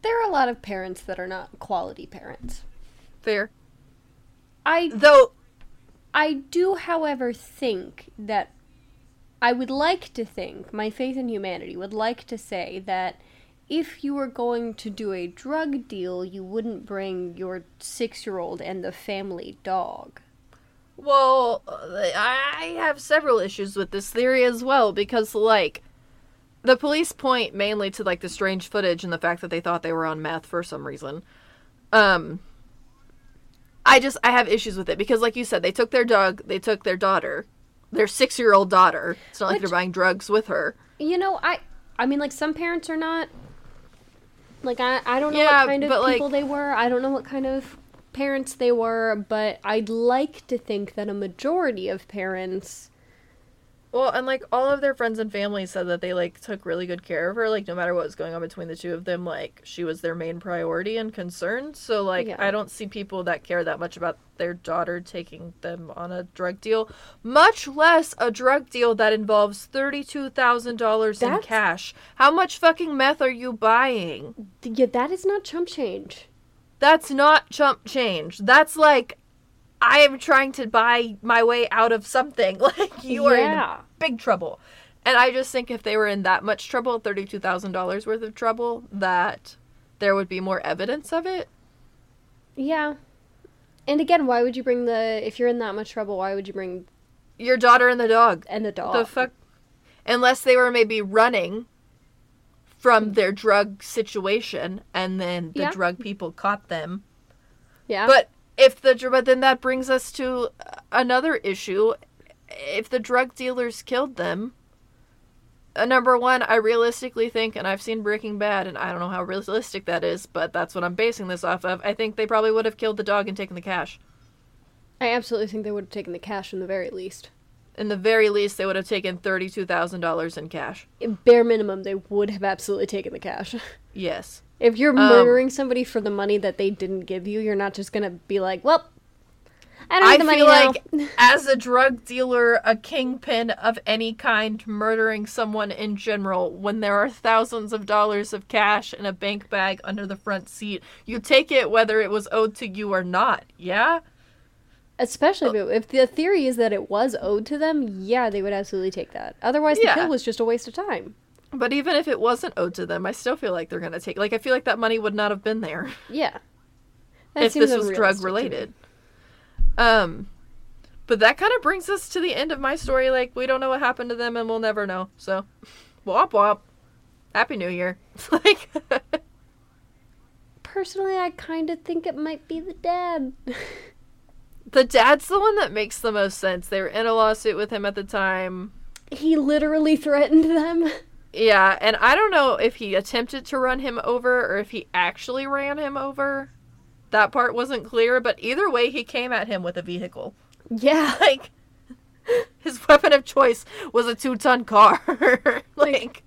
there are a lot of parents that are not quality parents. fair. I Though, I do, however, think that I would like to think, my faith in humanity would like to say that if you were going to do a drug deal, you wouldn't bring your six year old and the family dog. Well, I have several issues with this theory as well because, like, the police point mainly to like the strange footage and the fact that they thought they were on meth for some reason. Um, I just I have issues with it because, like you said, they took their dog, they took their daughter, their six-year-old daughter. It's not like they're buying drugs with her. You know, I I mean like some parents are not like I I don't know Yeah, what kind of but, like- people they were. I don't know what kind of parents they were, but I'd like to think that a majority of parents Well, and like all of their friends and family said that they like took really good care of her. Like no matter what was going on between the two of them, like she was their main priority and concern. So like Yeah. I don't see people that care that much about their daughter taking them on a drug deal, much less a drug deal that involves thirty two thousand dollars in cash. How much fucking meth are you buying? yeah, that is not chump change. That's not chump change. That's like I am trying to buy my way out of something. Like you are in big trouble. And I just think if they were in that much trouble, thirty-two thousand dollars worth of trouble, that there would be more evidence of it. Yeah. And again, why would you bring the if you're in that much trouble, why would you bring Your daughter and the dog. and the dog? The fuck? Unless they were maybe running from their drug situation, and then the Yeah. drug people caught them. Yeah. But if the but then that brings us to another issue. If the drug dealers killed them, uh, number one, I realistically think, and I've seen Breaking Bad, and I don't know how realistic that is, but that's what I'm basing this off of. I think they probably would have killed the dog and taken the cash. I absolutely think they would have taken the cash in the very least. In the very least, they would have taken thirty-two thousand dollars in cash. Bare minimum, they would have absolutely taken the cash. Yes. If you're Um, murdering somebody for the money that they didn't give you, you're not just gonna be like, "Well, I don't I need the money feel now." like, as a drug dealer, a kingpin of any kind, murdering someone in general, when there are thousands of dollars of cash in a bank bag under the front seat, you take it whether it was owed to you or not. Yeah. Especially if, it, if the theory is that it was owed to them, yeah, they would absolutely take that. Otherwise, the Yeah. kill was just a waste of time. But even if it wasn't owed to them, I still feel like they're gonna take. Like I feel like that money would not have been there Yeah. That if this was drug to related. Um, but that kind of brings us to the end of my story. Like we don't know what happened to them, and we'll never know. So, wop wop. Happy New Year. like, Personally, I kind of think it might be the dad. the dad's the one that makes the most sense. They were in a lawsuit with him at the time. he literally threatened them. Yeah, and I don't know if he attempted to run him over or if he actually ran him over. That part wasn't clear, but either way, he came at him with a vehicle. Yeah. Like, his weapon of choice was a two ton car. like,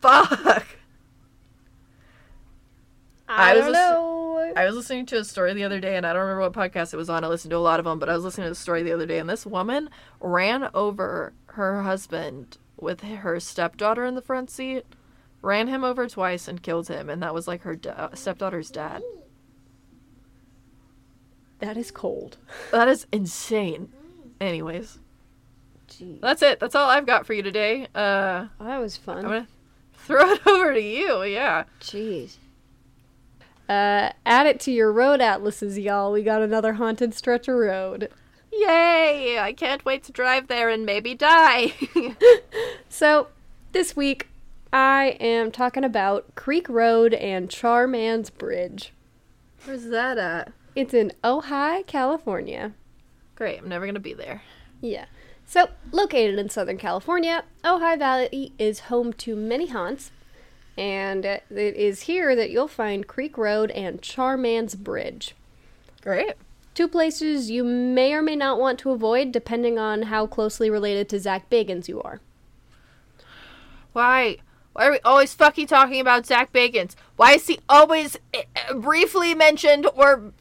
fuck. I, I was know. I was listening to a story the other day, and I don't remember what podcast it was on. I listened to a lot of them, but I was listening to the story the other day, and this woman ran over her husband with her stepdaughter in the front seat, ran him over twice, and killed him, and that was like her da- stepdaughter's dad. that is cold. That is insane. Anyways, Jeez. that's it. That's all I've got for you today. Uh, Oh, that was fun. I'm gonna throw it over to you. Yeah. Jeez. Uh, add it to your road atlases, y'all. We got another haunted stretch of road. Yay! I can't wait to drive there and maybe die. So, this week, I am talking about Creek Road and Char Man's Bridge. Where's that at? It's in Ojai, California. Great. I'm never gonna be there. Yeah. So, located in Southern California, Ojai Valley is home to many haunts, and it is here that you'll find Creek Road and Char Man's Bridge. Great. Two places you may or may not want to avoid depending on how closely related to Zach Bagans you are. Why? Why are we always fucking talking about Zach Bagans? Why is he always uh, briefly mentioned or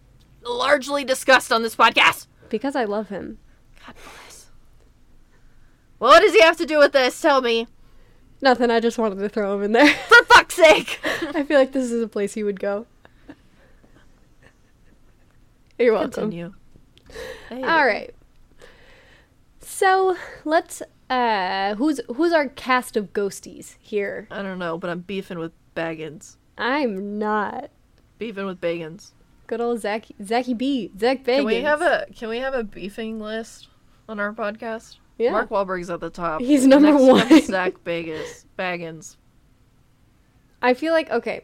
largely discussed on this podcast? Because I love him. God bless. Well, what does he have to do with this? Tell me. Nothing, I just wanted to throw him in there. For fuck's sake! I feel like this is a place he would go. You're welcome. Continue. All right. So let's. Uh, who's who's our cast of ghosties here? I don't know, but I'm beefing with Baggins. I'm not. Beefing with Baggins. Good old Zach, Zachy B, Zach Baggins. Can we have a Can we have a beefing list on our podcast? Yeah. Mark Wahlberg's at the top. He's number Next one one. Zach Baggins. Baggins. I feel like okay,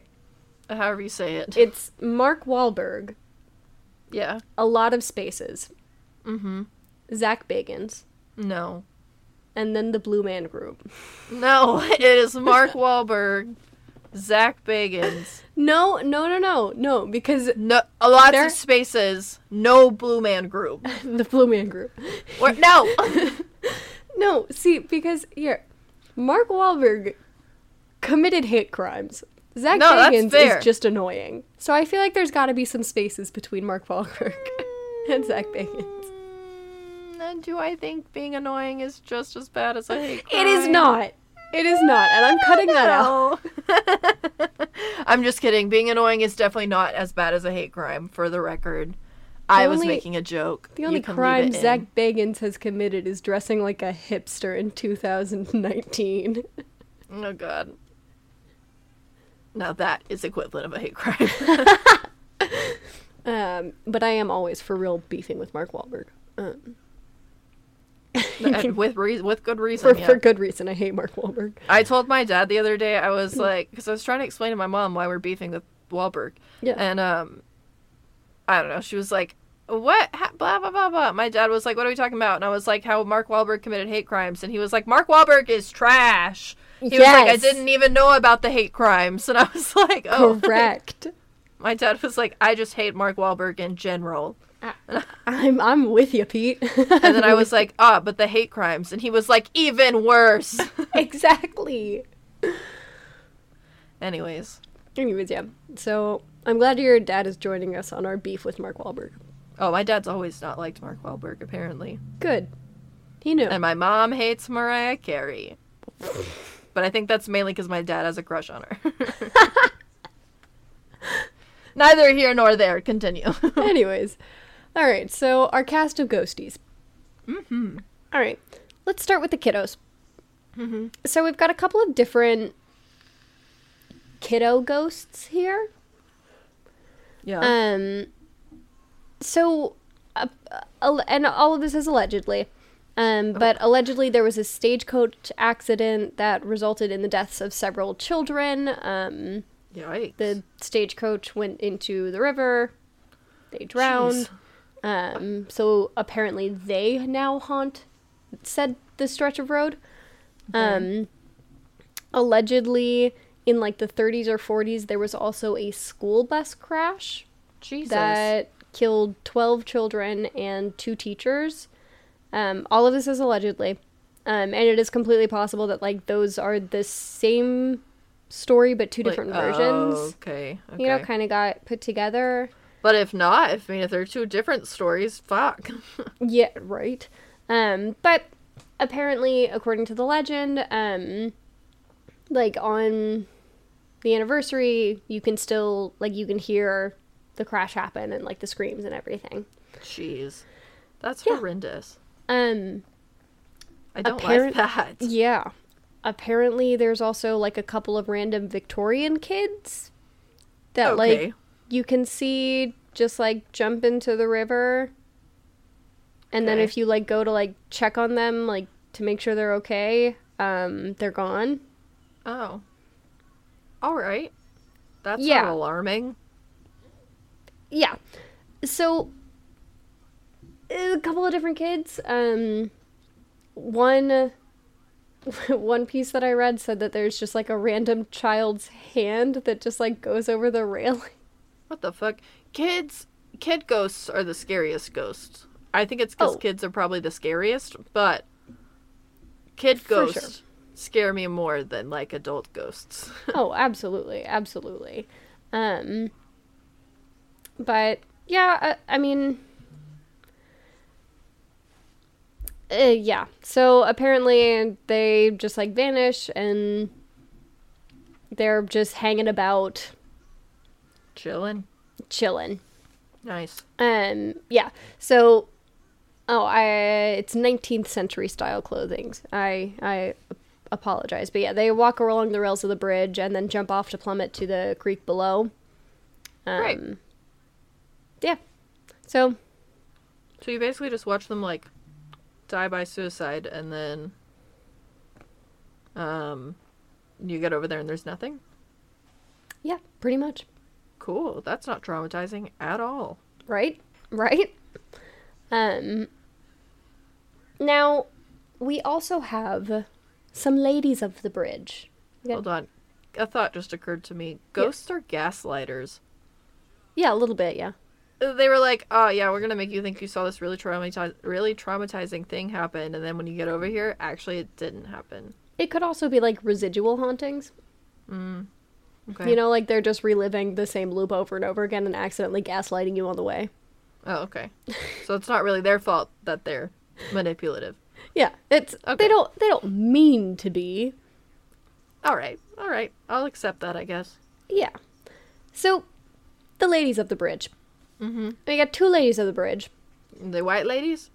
However you say it. it's Mark Wahlberg, yeah. a lot of spaces, Mm-hmm. Zach Bagans, No. and then the Blue Man Group. No, it is Mark Wahlberg, Zach Bagans. No, no, no, no, no, because No, lots There- of spaces. No Blue Man Group. the Blue Man Group. Or, no. No, see, because here, Mark Wahlberg committed hate crimes. Zach No, Bagans is just annoying. So I feel like there's got to be some spaces between Mark Wahlberg and Zach Bagans. Mm, And do I think being annoying is just as bad as a hate crime? It is not. It is not, and I'm cutting that out. I'm just kidding. Being annoying is definitely not as bad as a hate crime, for the record. I was making a joke. The only crime. Zach Bagans has committed is dressing like a hipster in 2019. Oh god. Now that is equivalent of a hate crime. Um, but I am always for real beefing with Mark Wahlberg. Um, And with re- with good reason. for, yeah. for good reason. I hate Mark Wahlberg. I told my dad the other day I was like because I was trying to explain to my mom why we're beefing with Wahlberg. Yeah. And um, I don't know. She was like, "What? Ha- blah blah blah blah." My dad was like, "What are we talking about?" And I was like, "How Mark Wahlberg committed hate crimes." And he was like, "Mark Wahlberg is trash." He was like, "I didn't even know about the hate crimes." And I was like, "Oh, Correct. My dad was like, "I just hate Mark Wahlberg in general." I'm I'm with you, Pete. And then I was like, "Ah, but the hate crimes." And he was like, "Even worse." exactly. Anyways, Anyways, yeah. So I'm glad your dad is joining us on our beef with Mark Wahlberg. oh, my dad's always not liked Mark Wahlberg apparently. Good. He knew. And my mom hates Mariah Carey. But I think that's mainly because my dad has a crush on her. Neither here nor there. Continue. Anyways, All right, so our cast of ghosties. Mm-hmm. All right, let's start with the kiddos. Mm-hmm. So we've got a couple of different kiddo ghosts here. Yeah. Um, so, uh, uh, and all of this is allegedly. Um, but allegedly there was a stagecoach accident that resulted in the deaths of several children. Um, Yikes. the stagecoach went into the river. They drowned. Um, so apparently they now haunt said the stretch of road. Um, allegedly in like the 30s or 40s there was also a school bus crash Jesus. that killed 12 children and two teachers. Um, all of this is allegedly. Um, and it is completely possible that like those are the same story but two Like, different oh, versions. okay. Okay. You know, kind of got put together. But if not, if I mean if they're two different stories, fuck. Yeah, right. Um, but apparently, according to the legend, um, like on the anniversary, you can still like you can hear the crash happen and like the screams and everything. Jeez. That's Yeah. horrendous. Um, I don't Apparent- like that. yeah. Apparently, there's also like a couple of random Victorian kids that okay. like you can see just like jump into the river. And then if you like go to like check on them like to make sure they're okay, um they're gone. Oh. All right. That's Yeah. alarming. Yeah. So a couple of different kids. Um one one piece that I read said that there's just like a random child's hand that just like goes over the railing. What the fuck? Kids, kid ghosts are the scariest ghosts. I think it's because Oh. kids are probably the scariest, but kid ghosts sure. scare me more than like adult ghosts. oh, absolutely, absolutely. Um, but yeah, I, I mean, uh, yeah. So apparently they just like vanish and they're just hanging about, Chilling. chilling. Nice. Um, yeah. So, oh, I it's 19th century style clothing. I I apologize, but yeah, they walk along the rails of the bridge and then jump off to plummet to the creek below. Um, Right. Yeah. So So you basically just watch them like die by suicide and then um you get over there and there's nothing? yeah, pretty much. Cool. That's not traumatizing at all. Right? Right? Um now we also have some ladies of the bridge. Yeah. Hold on. A thought just occurred to me. Ghosts are gaslighters. Yeah, a little bit, yeah. They were like, "Oh yeah, we're gonna make you think you saw this really traumatiz- really traumatizing thing happen, and then when you get over here, actually it didn't happen." It could also be like residual hauntings. Mm. Okay. You know, like they're just reliving the same loop over and over again and accidentally gaslighting you on the way. Oh, okay. so it's not really their fault that they're manipulative. Yeah, it's Okay. they don't they don't mean to be. All right. All right. I'll accept that, I guess. Yeah. So, the ladies of the bridge. Mm-hmm. We got two ladies of the bridge. The white ladies?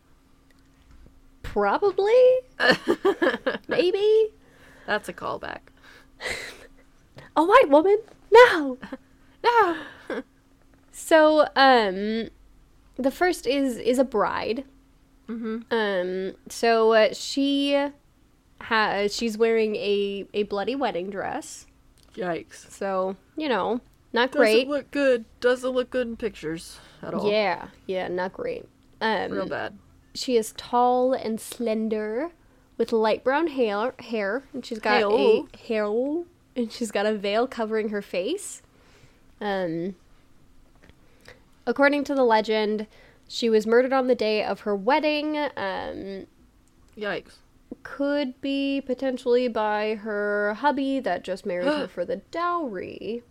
Probably, maybe That's a callback. a white woman. No. No. So, um, the first is is a bride. Mm-hmm. Um, so uh, she has she's wearing a a bloody wedding dress. Yikes. So you know, not great. Doesn't look good. Doesn't look good in pictures at all. Yeah, yeah, not great. Um, Real bad. She is tall and slender, with light brown hair, hair, and she's got Hair. a hair, and she's got a veil covering her face. Um, according to the legend, she was murdered on the day of her wedding. Um, Yikes. could be potentially by her hubby that just married her for the dowry.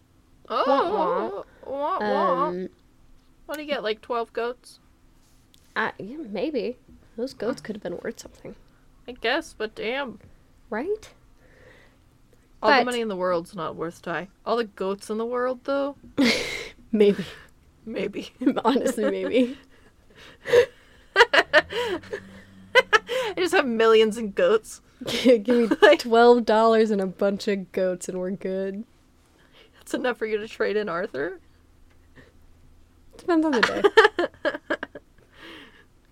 Oh. Wah, wah. Um, What do you get? Like 12 goats? I, yeah, maybe those goats could have been worth something, I guess, but damn. right? All But- the money in the world's not worth Ty. All the goats in the world, though? Maybe. Maybe. Honestly, maybe. I just have millions in goats. Give me twelve dollars and a bunch of goats, and we're good. That's enough for you to trade in Arthur. Depends on the day.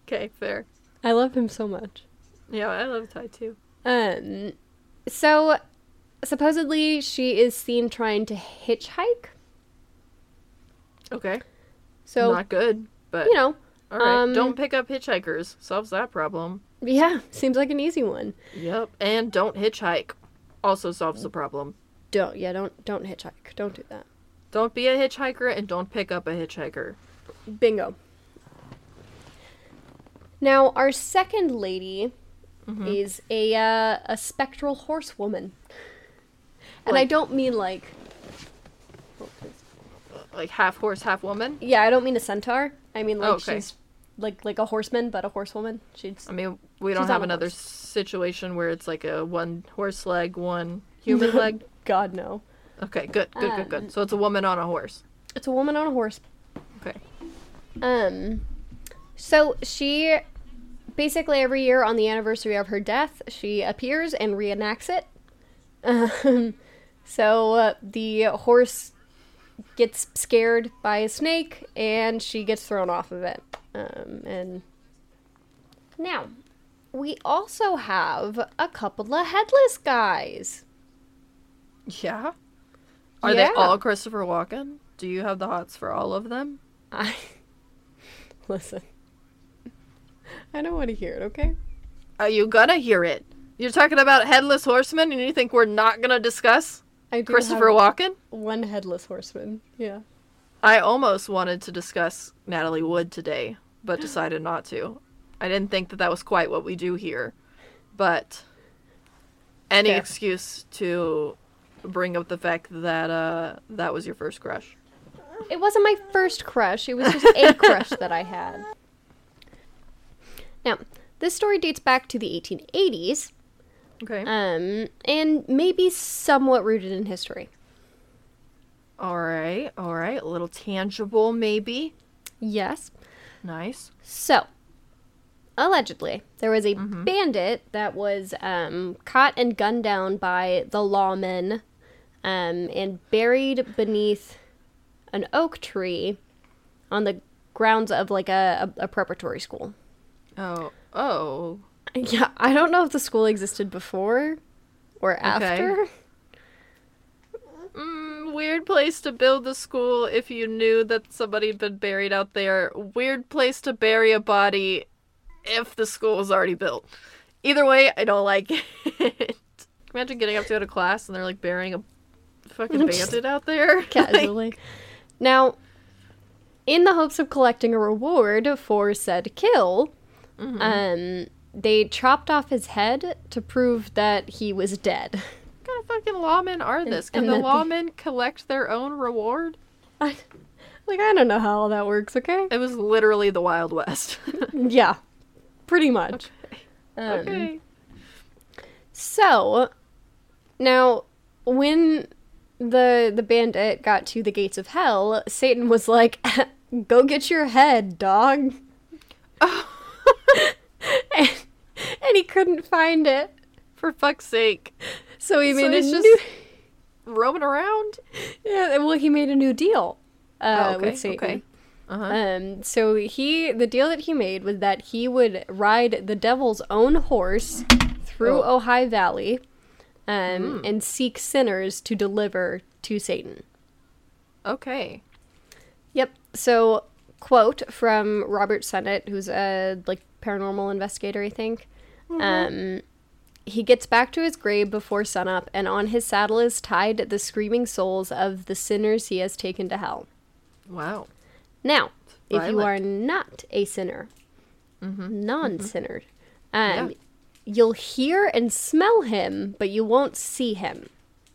Okay, fair. I love him so much. Yeah, I love Ty too. Um, so supposedly she is seen trying to hitchhike. Okay. So Not good, but you know, all right. um, don't pick up hitchhikers. Solves that problem. yeah, seems like an easy one. Yep. And don't hitchhike. Also solves the problem. Don't yeah, don't don't hitchhike. Don't do that. Don't be a hitchhiker and don't pick up a hitchhiker. Bingo. Now our second lady is a uh, a spectral horsewoman, and I don't mean like Like half horse, half woman. yeah, I don't mean a centaur. I mean like Oh, okay. she's like like a horseman, but a horsewoman. She's I mean, we don't have another horse. situation where it's like a one horse leg, one human leg. God no. Okay, good, good, good, Um, good. So it's a woman on a horse. It's a woman on a horse. Okay. Um, so she basically every year on the anniversary of her death, she appears and reenacts it. Um, so uh, the horse gets scared by a snake and she gets thrown off of it. Um, and now we also have a couple of headless guys. Yeah. Are Yeah. they all Christopher Walken? Do you have the hots for all of them? I listen. I don't want to hear it. Okay. Are you gonna hear it? You're talking about headless horsemen, and you think we're not gonna discuss I do Christopher Walken? one headless horseman. Yeah. I almost wanted to discuss Natalie Wood today, but decided not to. I didn't think that that was quite what we do here, but any excuse to bring up the fact that uh that was your first crush. It wasn't my first crush. It was just a crush that I had. Now, this story dates back to the 1880s, Okay. um, and maybe somewhat rooted in history. all right. All right. A little tangible, maybe. Yes. Nice. So, allegedly, there was a bandit that was um, caught and gunned down by the lawmen um, and buried beneath an oak tree on the grounds of like a, a, a preparatory school. Oh. Oh. Yeah, I don't know if the school existed before or after. Mm, weird place to build the school if you knew that somebody had been buried out there. Weird place to bury a body if the school was already built. Either way, I don't like it. Imagine getting up to go to class and they're like burying a fucking bandit out there. Like, Casually. now, in the hopes of collecting a reward for said kill, Mm-hmm. um, they chopped off his head to prove that he was dead. what kind of fucking lawmen are this? Can and the that the- lawmen collect their own reward? I, like, I don't know how all that works, okay? It was literally the Wild West. Yeah, pretty much. Um, okay. So, now, when the the bandit got to the gates of hell, Satan was like, "Go get your head, dog." and, and he couldn't find it, For fuck's sake. so he So made a just- new. Roaming around? Yeah, well, he made a new deal uh, Oh, okay, with Satan. okay. Uh-huh. Um, so he, the deal that he made was that he would ride the devil's own horse through Oh. Ojai Valley, um, and seek sinners to deliver to Satan. Okay. Yep. So, quote from Robert Sennett, who's a like paranormal investigator, I think. Um, he gets back to his grave before sunup, and on his saddle is tied the screaming souls of the sinners he has taken to hell. Wow. Now, if you are not a sinner, non-sinner, um, Yeah. You'll hear and smell him, but you won't see him.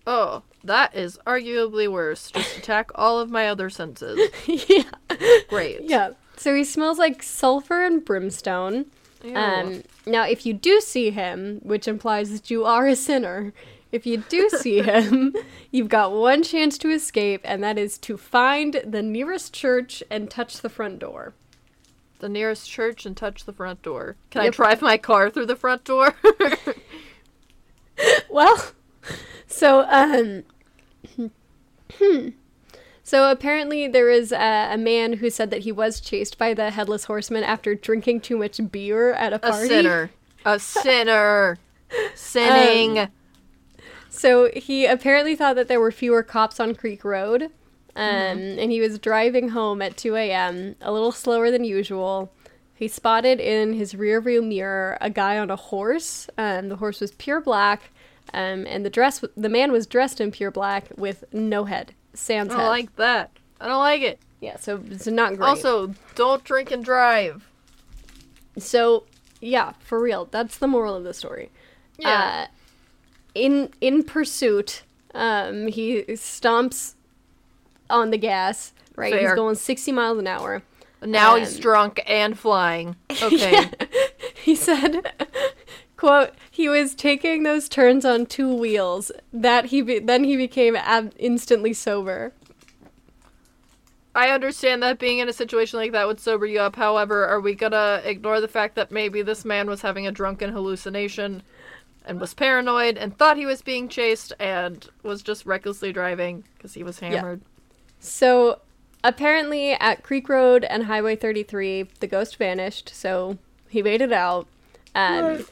Oh, that is arguably worse. Just attack all of my other senses. yeah. Great. Yeah. So he smells like sulfur and brimstone. Ew. Um, now, if you do see him, which implies that you are a sinner, if you do see him, you've got one chance to escape, and that is to find the nearest church and touch the front door. The nearest church and touch the front door. Can I drive my car through the front door? Well, so um, hmm. So apparently there is a, a man who said that he was chased by the headless horseman after drinking too much beer at a party. a sinner. A sinner. Sinning. Um, So he apparently thought that there were fewer cops on Creek Road, um, and he was driving home at 2 a.m. a little slower than usual. He spotted in his rearview mirror a guy on a horse. Um, the horse was pure black, um, and the dress the man was dressed in pure black with no head, sans I head. don't like that. I don't like it. yeah, so it's not great. Also, don't drink and drive. So, yeah, for real, that's the moral of the story. Yeah. Uh, in in pursuit, um, he stomps on the gas. Right, Fair. he's going sixty miles an hour. now he's um, drunk and flying. Okay. He said, "quote He was taking those turns on two wheels. That he be- then he became ab- instantly sober. I understand that being in a situation like that would sober you up. However, are we gonna ignore the fact that maybe this man was having a drunken hallucination and was paranoid and thought he was being chased and was just recklessly driving because he was hammered? So." Apparently, at Creek Road and Highway 33, the ghost vanished, so he made it out. Um,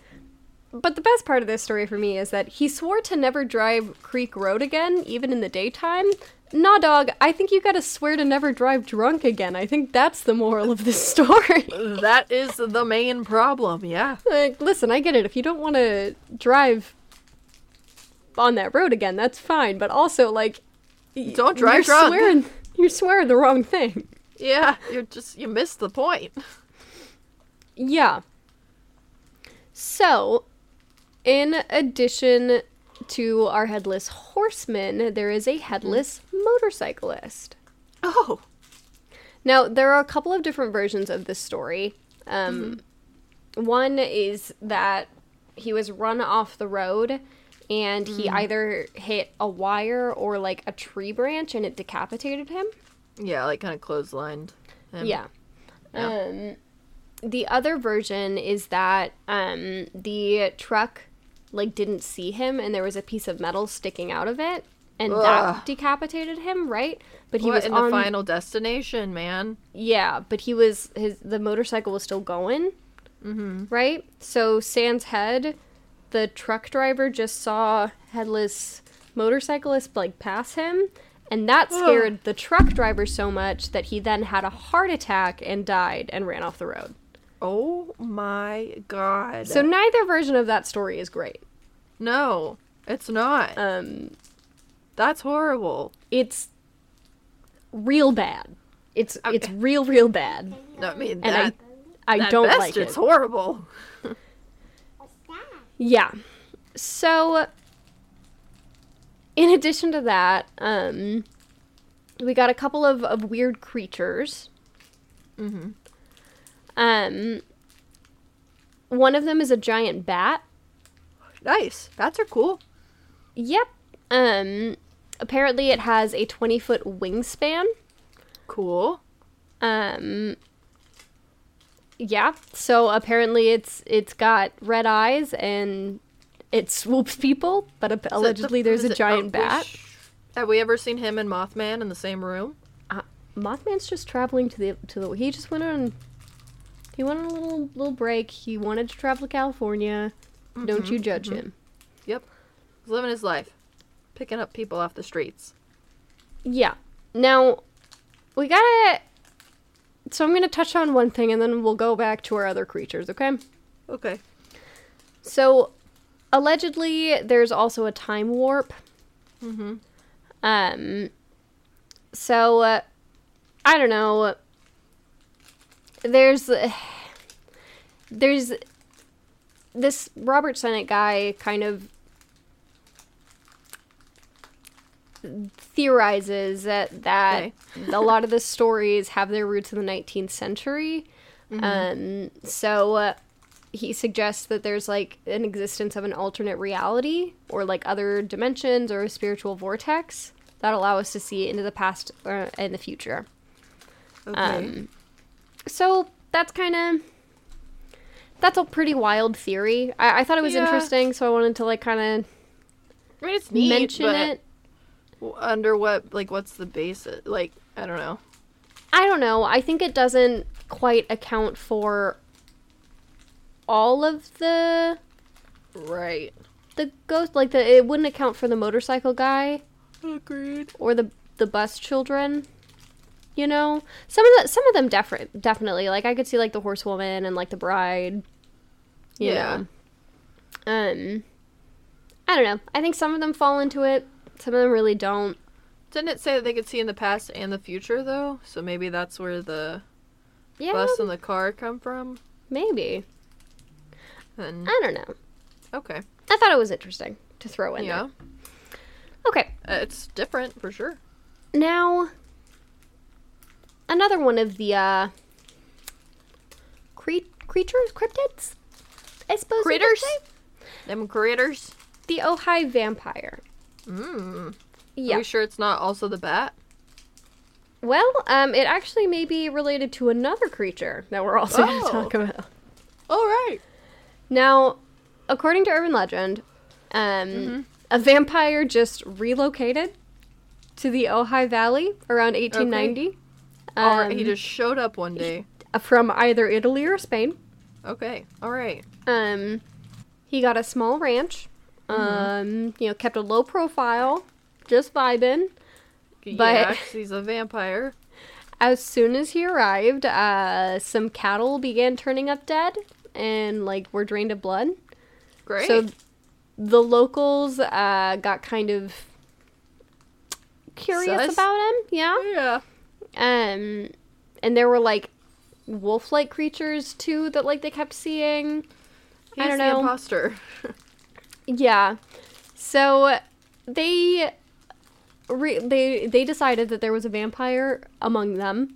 But the best part of this story for me is that he swore to never drive Creek Road again, even in the daytime. Nah, dog, I think you gotta swear to never drive drunk again. I think that's the moral of this story. That is the main problem, yeah. like, listen, I get it. If you don't want to drive on that road again, that's fine. But also, like, Don't drive you're drunk. Swearing, you're swearing the wrong thing. Yeah, you're just, you missed the point. Yeah. So, in addition to our headless horseman, there is a headless motorcyclist. Oh. Now, there are a couple of different versions of this story. Um, One is that he was run off the road and he either hit a wire or like a tree branch and it decapitated him. Yeah, like kind of clotheslined. him. Yeah. Yeah. Um, the other version is that um, the truck like didn't see him and there was a piece of metal sticking out of it and Ugh. that decapitated him, right? But he What was in on the final destination, man? yeah, but he was his the motorcycle was still going, mm-hmm. right? So Sans head, the truck driver just saw headless motorcyclist like pass him, and that scared the truck driver so much that he then had a heart attack and died and ran off the road. Oh my god. So neither version of that story is great. no, it's not. Um, That's horrible. it's real bad. It's it's real real bad, I mean, and I I don't like it. it's horrible. Yeah. So, in addition to that, um, we got a couple of, of weird creatures. Mm-hmm. Um, one of them is a giant bat. Nice. Bats are cool. Yep. Um, apparently it has a 20 foot wingspan. Cool. Um, yeah. So apparently it's it's got red eyes and it swoops people, but allegedly there's a giant oh, bat. sh- Have we ever seen him and Mothman in the same room? uh, Mothman's just traveling to the to the. He just went on. He went on a little little break. He wanted to travel to California. Don't you judge him? Yep. He's living his life, picking up people off the streets. Yeah. Now we gotta. So I'm gonna touch on one thing, and then we'll go back to our other creatures. Okay. Okay. So allegedly, there's also a time warp. Mm-hmm. Um. So uh, I don't know. There's there's this Robert Sennett guy kind of theorizes that that Okay. a lot of the stories have their roots in the 19th century. Um, so uh, he suggests that there's like an existence of an alternate reality or like other dimensions or a spiritual vortex that allow us to see into the past or in the future. Okay. Um, so that's kind of that's a pretty wild theory. I, I thought it was Yeah. interesting, so I wanted to like kind of I mean, it's neat, mention it. Under what, like, what's the basis? Like, I don't know. I don't know. I think it doesn't quite account for all of the Right. the ghost. Like the it wouldn't account for the motorcycle guy Agreed. or the the bus children. You know, some of the some of them defi- definitely. Like I could see like the horsewoman and like the bride. Yeah. Know. Um. I don't know. I think some of them fall into it. Some of them really don't. Didn't it say that they could see in the past and the future, though? So maybe that's where the Yeah, bus and the car come from? maybe. And, I don't know. okay. I thought it was interesting to throw in Yeah. there. Okay, Uh, It's different, for sure. now another one of the uh cre- creatures, cryptids, I suppose. Critters? Them critters? The Ojai vampire. Mmm. Are you sure it's not also the bat? Well, um, it actually may be related to another creature that we're also going to Oh. talk about. All right. Now, according to urban legend, um, Mm-hmm. a vampire just relocated to the Ojai Valley around 1890. All right. He um, just showed up one day. from either Italy or Spain. Okay. All right. Um, he got a small ranch. Um, you know, kept a low profile, just vibing. But- yeah, he's a vampire. As soon as he arrived, uh, some cattle began turning up dead and like were drained of blood. Great. So the locals uh, got kind of curious Sus? about him. Yeah. yeah. Um, and there were like wolf-like creatures too that like they kept seeing. He's I don't the know. imposter. Yeah. So they re- they they decided that there was a vampire among them.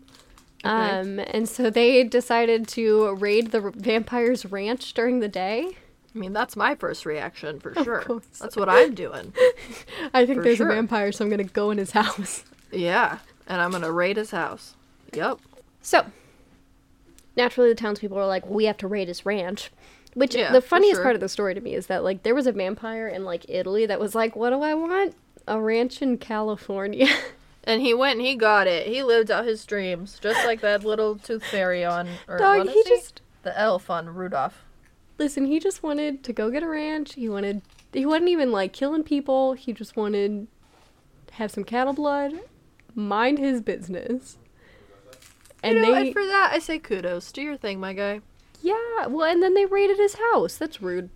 Okay. Um, and so they decided to raid the r- vampire's ranch during the day. I mean, that's my first reaction for sure. That's what I'm doing. I think there's sure. a vampire, so I'm gonna go in his house. Yeah. And I'm going to raid his house. Yep. So naturally, the townspeople are like, "We have to raid his ranch." Which Yeah, the funniest sure. part of the story to me is that like there was a vampire in like Italy that was like, "What do I want? A ranch in California." And he went and he got it. He lived out his dreams, just like that little tooth fairy on. Or Dog, he just the elf on Rudolph. Listen, he just wanted to go get a ranch. He wanted he wasn't even like killing people. He just wanted to have some cattle blood, mind his business. And you know, they and for that I say kudos. Do your thing, my guy. Yeah, well and then they raided his house. That's rude.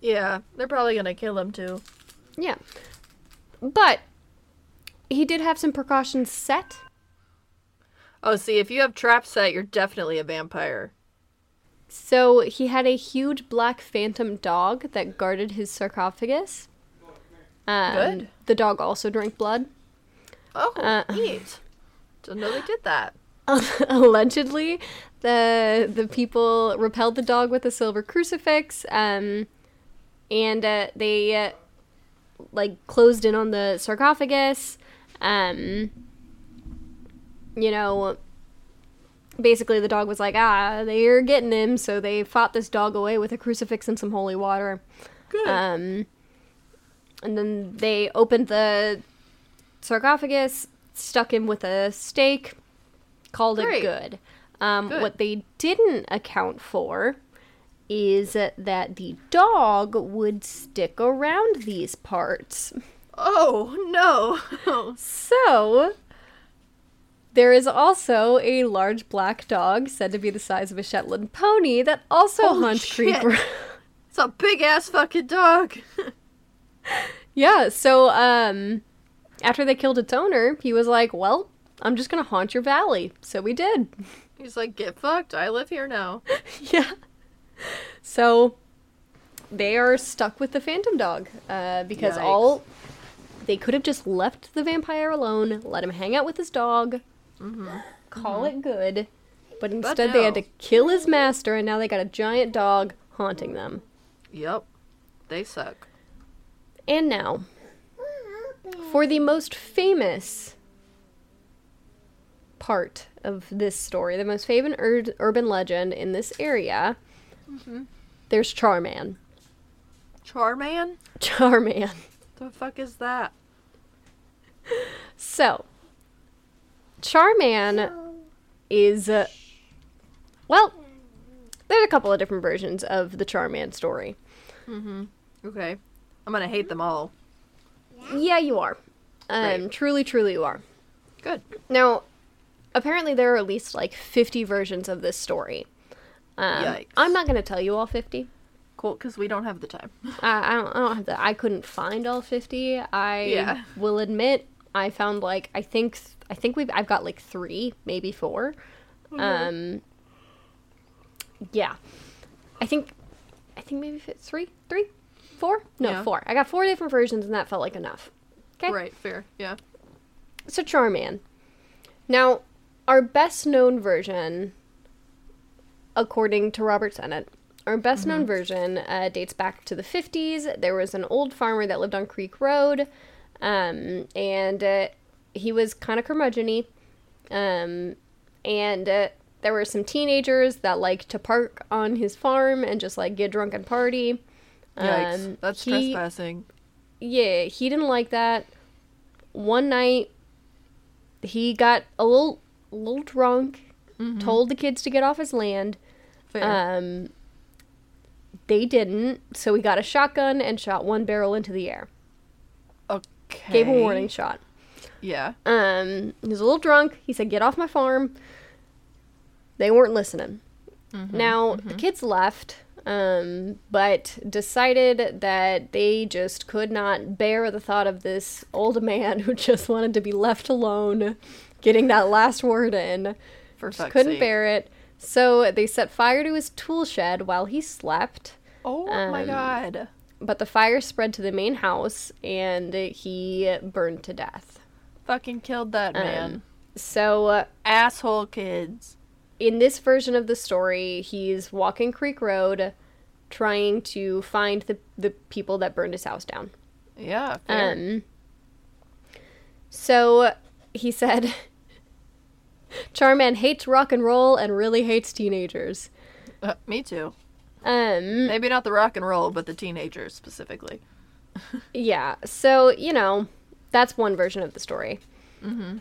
Yeah, they're probably gonna kill him too. Yeah. But he did have some precautions set. Oh, see, if you have trap set, you're definitely a vampire. So he had a huge black phantom dog that guarded his sarcophagus. Um, Good. The dog also drank blood. Oh, Uh. neat. Didn't know they did that. allegedly the the people repelled the dog with a silver crucifix um and uh, they uh, like closed in on the sarcophagus um you know basically the dog was like ah they're getting him so they fought this dog away with a crucifix and some holy water Good. um, and then they opened the sarcophagus, stuck him with a stake, called Great. it good. Um, Good. What they didn't account for is that the dog would stick around these parts. oh no. So, there is also a large black dog said to be the size of a Shetland pony that also Holy haunts shit. Creek. it's a big ass fucking dog. Yeah, so um after they killed its owner, he was like, "Well, I'm just going to haunt your valley." So we did. He's like, get fucked. I live here now. yeah. So they are stuck with the phantom dog uh because Yikes. all they could have just left the vampire alone, let him hang out with his dog, call it good. But instead, they had to kill his master, and now they got a giant dog haunting them. Yep. They suck. And now, for the most famous part of this story, the most famous ur- urban legend in this area, there's Char Man. Charman? Char Man. The fuck is that? So, Char Man is, uh, well, there's a couple of different versions of the Char Man story. Okay. I'm gonna hate them all. Yeah, you are. Um, truly, truly, you are. Good. Now, apparently, there are at least like 50 versions of this story. Um, Yikes. I'm not going to tell you all 50. Cool, because we don't have the time. I, I don't. I don't have the. I couldn't find all 50. I Yeah. will admit, I found like I think I think we've I've got like three, maybe 4 Um. Yeah, I think I think maybe three, three, four. No, Yeah. four. I got four different versions, and that felt like enough. Okay. Right, fair. Yeah. So Char Man. Now, our best known version, according to Robert Sennett, our best known version uh, dates back to the 50s. There was an old farmer that lived on Creek Road, um, and uh, he was kind of curmudgeon um, and uh, there were some teenagers that liked to park on his farm and just like get drunk and party. Yikes. Um, That's he- trespassing. yeah, he didn't like that. One night, he got a little, a little drunk. Told the kids to get off his land. Fair. Um, they didn't, so he got a shotgun and shot one barrel into the air. okay. Gave a warning shot. Yeah. Um, he was a little drunk. He said, "Get off my farm." They weren't listening. now the kids left, um, but decided that they just could not bear the thought of this old man who just wanted to be left alone, getting that last word in. For Just couldn't sake. bear it. So they set fire to his tool shed while he slept. Oh my Um, god. But the fire spread to the main house and he burned to death. Fucking killed that Um, man. So uh, Asshole kids. in this version of the story, he's walking Creek Road trying to find the, the people that burned his house down. Yeah. Fair. Um, so he said, Char Man hates rock and roll and really hates teenagers. Uh, me too. Um, Maybe not the rock and roll, but the teenagers specifically. yeah, so, you know, that's one version of the story. Mm-hmm.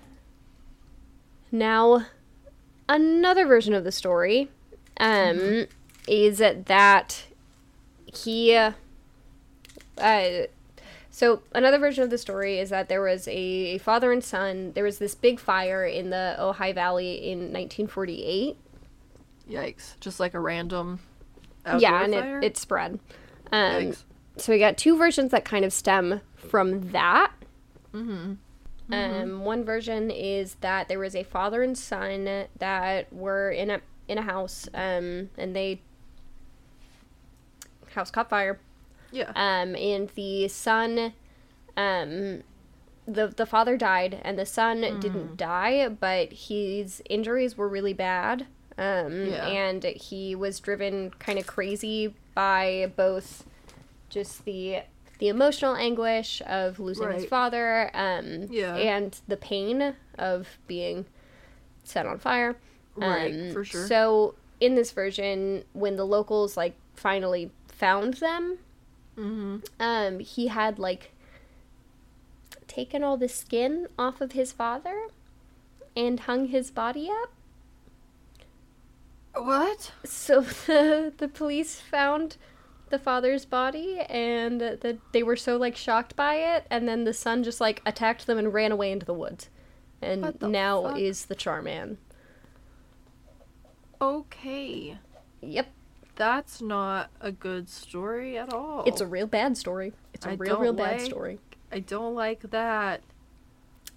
Now, another version of the story um, is that he. Uh, uh, so another version of the story is that there was a father and son. There was this big fire in the Ojai Valley in 1948. Yikes. Just like a random yeah, and fire? it, it spread. Um, Yikes. so we got two versions that kind of stem from that. Mm-hmm. Um, one version is that there was a father and son that were in a in a house, um, and they house caught fire. Yeah. Um, and the son, um, the the father died, and the son Mm. didn't die, but his injuries were really bad. Um, Yeah. and he was driven kind of crazy by both just the the emotional anguish of losing his father, um, Yeah. and the pain of being set on fire. Right, Um, for sure. So in this version, when the locals like finally found them, mm-hmm. um, he had like taken all the skin off of his father and hung his body up. What? So the the police found the father's body and that they were so like shocked by it and then the son just like attacked them and ran away into the woods. And the now fuck? is the Char Man. Okay. Yep. That's not a good story at all. It's a real bad story. It's a I real, real bad story. I don't like that.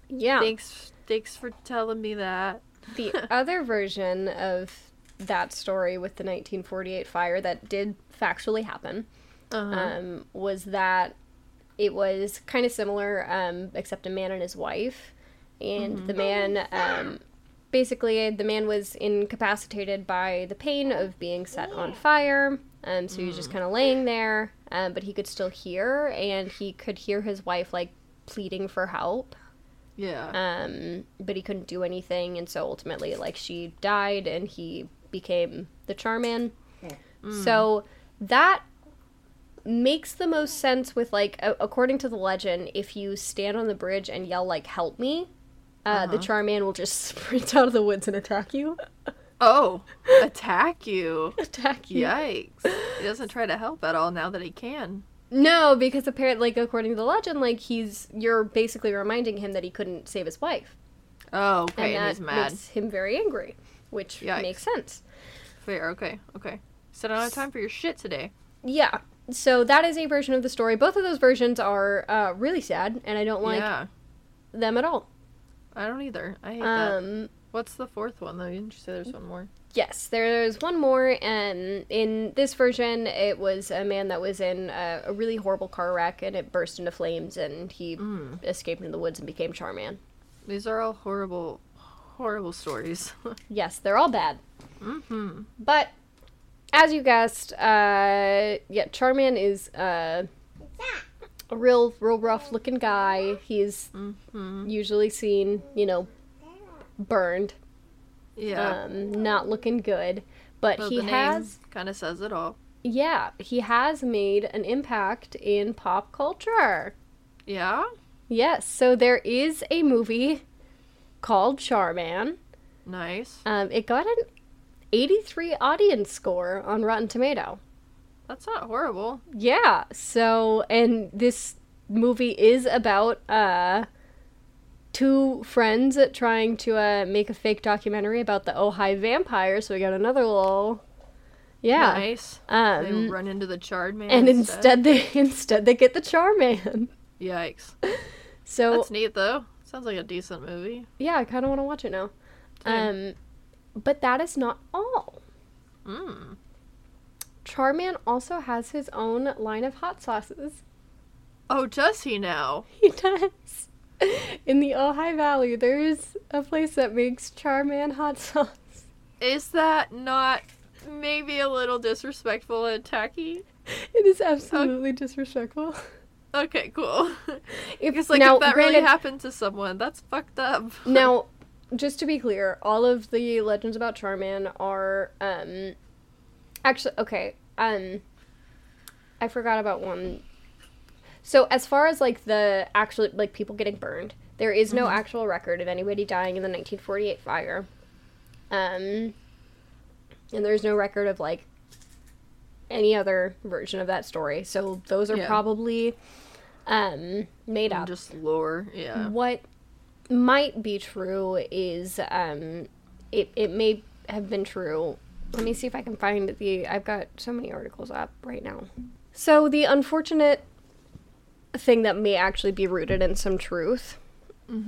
Yeah. Thanks thanks for telling me that. the other version of that story with the 1948 fire that did factually happen Uh-huh. um, was that it was kind of similar, um, except a man and his wife. And the man, um, basically, the man was incapacitated by the pain of being set on fire. Um, so he was just kind of laying there, um, but he could still hear, and he could hear his wife like pleading for help. Yeah. Um, but he couldn't do anything, and so ultimately, like, she died, and he became the Char Man. So that makes the most sense with like a- according to the legend if you stand on the bridge and yell like help me uh, the Uh-huh. char man will just sprint out of the woods and attack you oh, attack you. attack you Yikes. He doesn't try to help at all now that he can. no because apparently like according to the legend like he's you're basically reminding him that he couldn't save his wife Oh, okay. And, and he's that mad. makes him very angry which Yikes. makes sense Fair. Okay. Okay. Said I don't have time for your shit today. yeah so that is a version of the story both of those versions are uh, really sad and i don't like yeah. them at all I don't either. I hate that. um What's the fourth one though? Didn't you say there's one more? Yes, there's one more, and in this version, it was a man that was in a, a really horrible car wreck, and it burst into flames, and he Mm. escaped into the woods and became Char Man. These are all horrible, horrible stories. Yes, they're all bad, mm-hmm. but as you guessed, uh, yeah, Char Man is uh, a real, real rough-looking guy. He's Mm-hmm. usually seen, you know, burned, Yeah. um, not looking good, but Well, he has. kind of says it all. Yeah, he has made an impact in pop culture. Yeah. Yes, so there is a movie called Char Man. Nice. Um, it got an 83 audience score on Rotten Tomato. That's not horrible. Yeah, so and this movie is about uh two friends trying to uh make a fake documentary about the Ojai vampire, so we got another little Yeah. Nice. they Um run into the charred man. and instead they instead they get the Char Man. Yikes. So That's neat though. Sounds like a decent movie. yeah, I kind of want to watch it now. Same. Um, but that is not all. Mm. Char Man also has his own line of hot sauces. Oh, does he now? He does. In the Ojai Valley, there's a place that makes Char Man hot sauce. Is that not maybe a little disrespectful and tacky? It is absolutely disrespectful. Okay, cool. If, Because like now, if that granted, really happened to someone, that's fucked up. now, just to be clear, all of the legends about Char Man are um actually okay. Um I forgot about one. So as far as like the actual like people getting burned, there is no actual record of anybody dying in the 1948 fire. Um and there's no record of like any other version of that story. So those are Yeah. probably um made And up just lore, yeah. what might be true is um it, it may have been true let me see if i can find the i've got so many articles up right now. So the unfortunate thing that may actually be rooted in some truth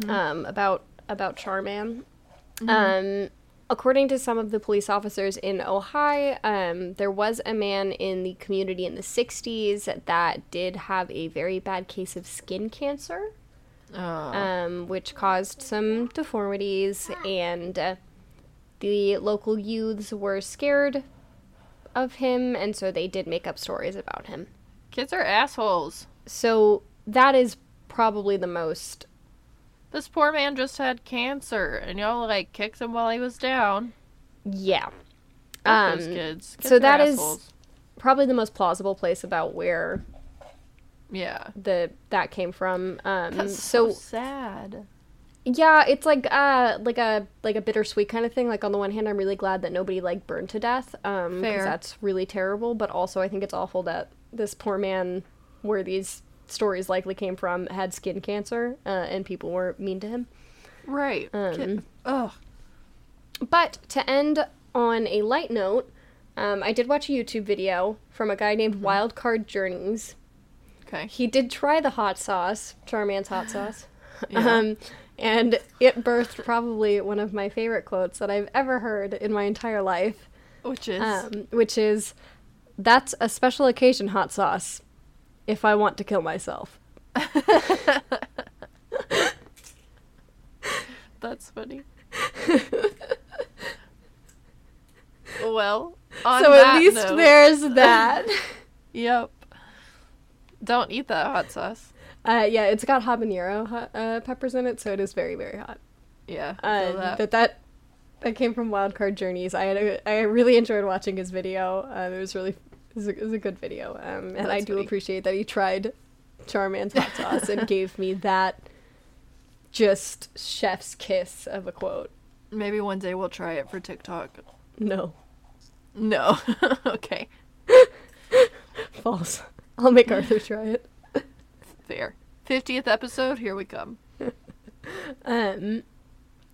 um about about char man um according to some of the police officers in Ojai um there was a man in the community in the 60s that did have a very bad case of skin cancer Oh. um, which caused some deformities, and uh, the local youths were scared of him, and so they did make up stories about him. Kids are assholes. So that is probably the most. This poor man just had cancer, and y'all like kicked him while he was down. Yeah. Fuck those Um, kids. Kids so that is- assholes. Probably the most plausible place about where yeah. the that came from. Um, That's so, so sad. Yeah, it's like uh like a like a bittersweet kind of thing. Like on the one hand, I'm really glad that nobody like burned to death, um, because Fair. that's really terrible. But also, I think it's awful that this poor man, where these stories likely came from, had skin cancer, uh, and people were mean to him. Right. Um, Ugh. But to end on a light note, um, I did watch a YouTube video from a guy named Wildcard Journeys. Okay. He did try the hot sauce, Char Man's hot sauce. Yeah. Um, and it birthed probably one of my favorite quotes that I've ever heard in my entire life, Which is um, which is, "That's a special occasion hot sauce. If I want to kill myself." that's funny. well, on so at least note- there's that. Yep. Don't eat that hot sauce. Uh, yeah, it's got habanero hot, uh, peppers in it, so it is very, very hot. Yeah. Uh, that. but that that came from Wildcard Journeys. I had a, I really enjoyed watching his video. Um, it was really it was, a, it was a good video. Um, and I do funny. appreciate that he tried Char Man's hot sauce and gave me that just chef's kiss of a quote. Maybe one day we'll try it for TikTok. No, No. okay. false. I'll make Arthur try it. Fair. 50th episode, here we come. Um,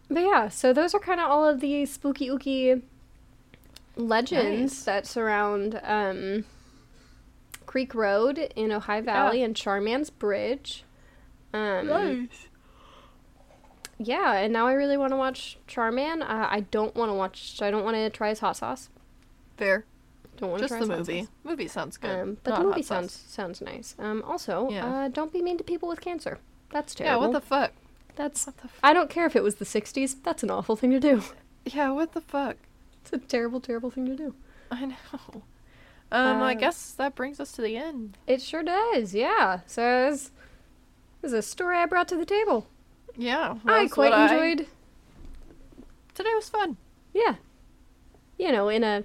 but yeah, so those are kind of all of the spooky ooky legends Nice. that surround um, Creek Road in Ojai Valley and Char Man's Bridge. Um, Yeah, and now I really want to watch Char Man. Uh, I don't want to watch. I don't want to try his hot sauce. Fair. Don't want to Just try the movie. Movie sounds good. Um, but Not the movie sauce. sounds sounds nice. Um, also, Yeah. uh, don't be mean to people with cancer. That's terrible. Yeah, what the fuck? That's. What the f- I don't care if it was the '60s. That's an awful thing to do. Yeah, what the fuck? It's a terrible, terrible thing to do. I know. Um, I Uh, guess that brings us to the end. It sure does, yeah. So this, is a story I brought to the table. Yeah. I quite enjoyed, Today was fun. yeah. You know, in a,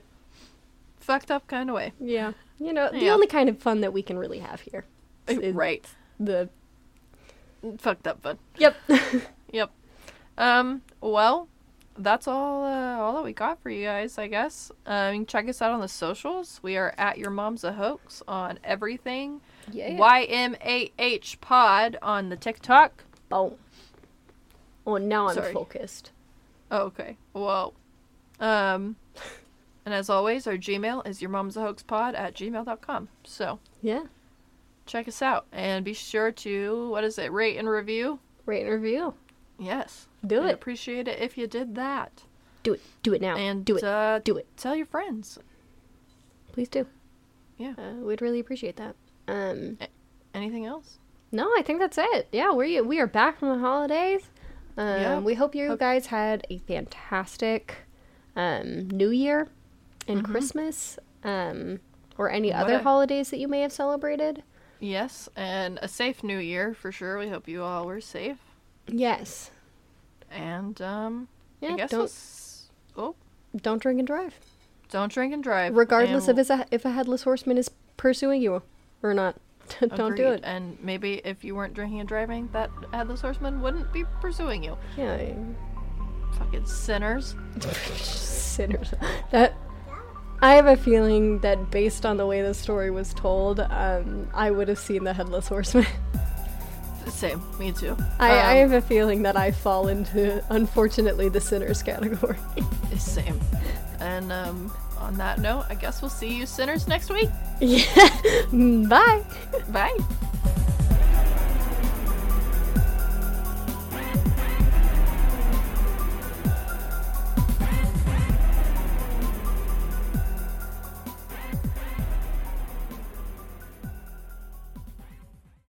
Fucked up kind of way. yeah, you know, the only kind of fun that we can really have here. is right. The, Fucked up fun. yep. Yep. Um, well, that's all uh, all that we got for you guys, I guess. Um, you can check us out on the socials. We are at Your Mom's a Hoax on everything. yeah. YMAH Pod on the TikTok. Boom. Oh, now I'm Sorry. focused. Oh, okay. Well, um, and as always, our Gmail is Your Mom's a Hoax Pod at gmail.com. So Yeah. check us out and be sure to, what is it, rate and review? Rate and review. Yes. Do We'd it. appreciate it if you did that. Do it. Do it now. And do it. Uh, do it. Tell your friends. Please do. Yeah. Uh, we'd really appreciate that. Um, Anything else? no, I think that's it. Yeah, we we are back from the holidays. Um, Yeah. We hope you Hope- guys had a fantastic um, New Year and Mhm. Christmas, um, or any What other a- holidays that you may have celebrated. Yes, and a safe new year for sure. We hope you all were safe. Yes. And um Yeah. I guess don't oh, don't drink and drive, don't drink and drive. regardless and of if a, if a headless horseman is pursuing you or not. don't do it. And maybe if you weren't drinking and driving, that headless horseman wouldn't be pursuing you. Yeah. Fucking sinners. sinners. That I have a feeling that based on the way the story was told, um, I would have seen the headless horseman. Same, me too. I, I Um, have a feeling that I fall into, unfortunately, the sinners category. same. And um on that note, I guess we'll see you sinners next week. yeah. Bye. Bye.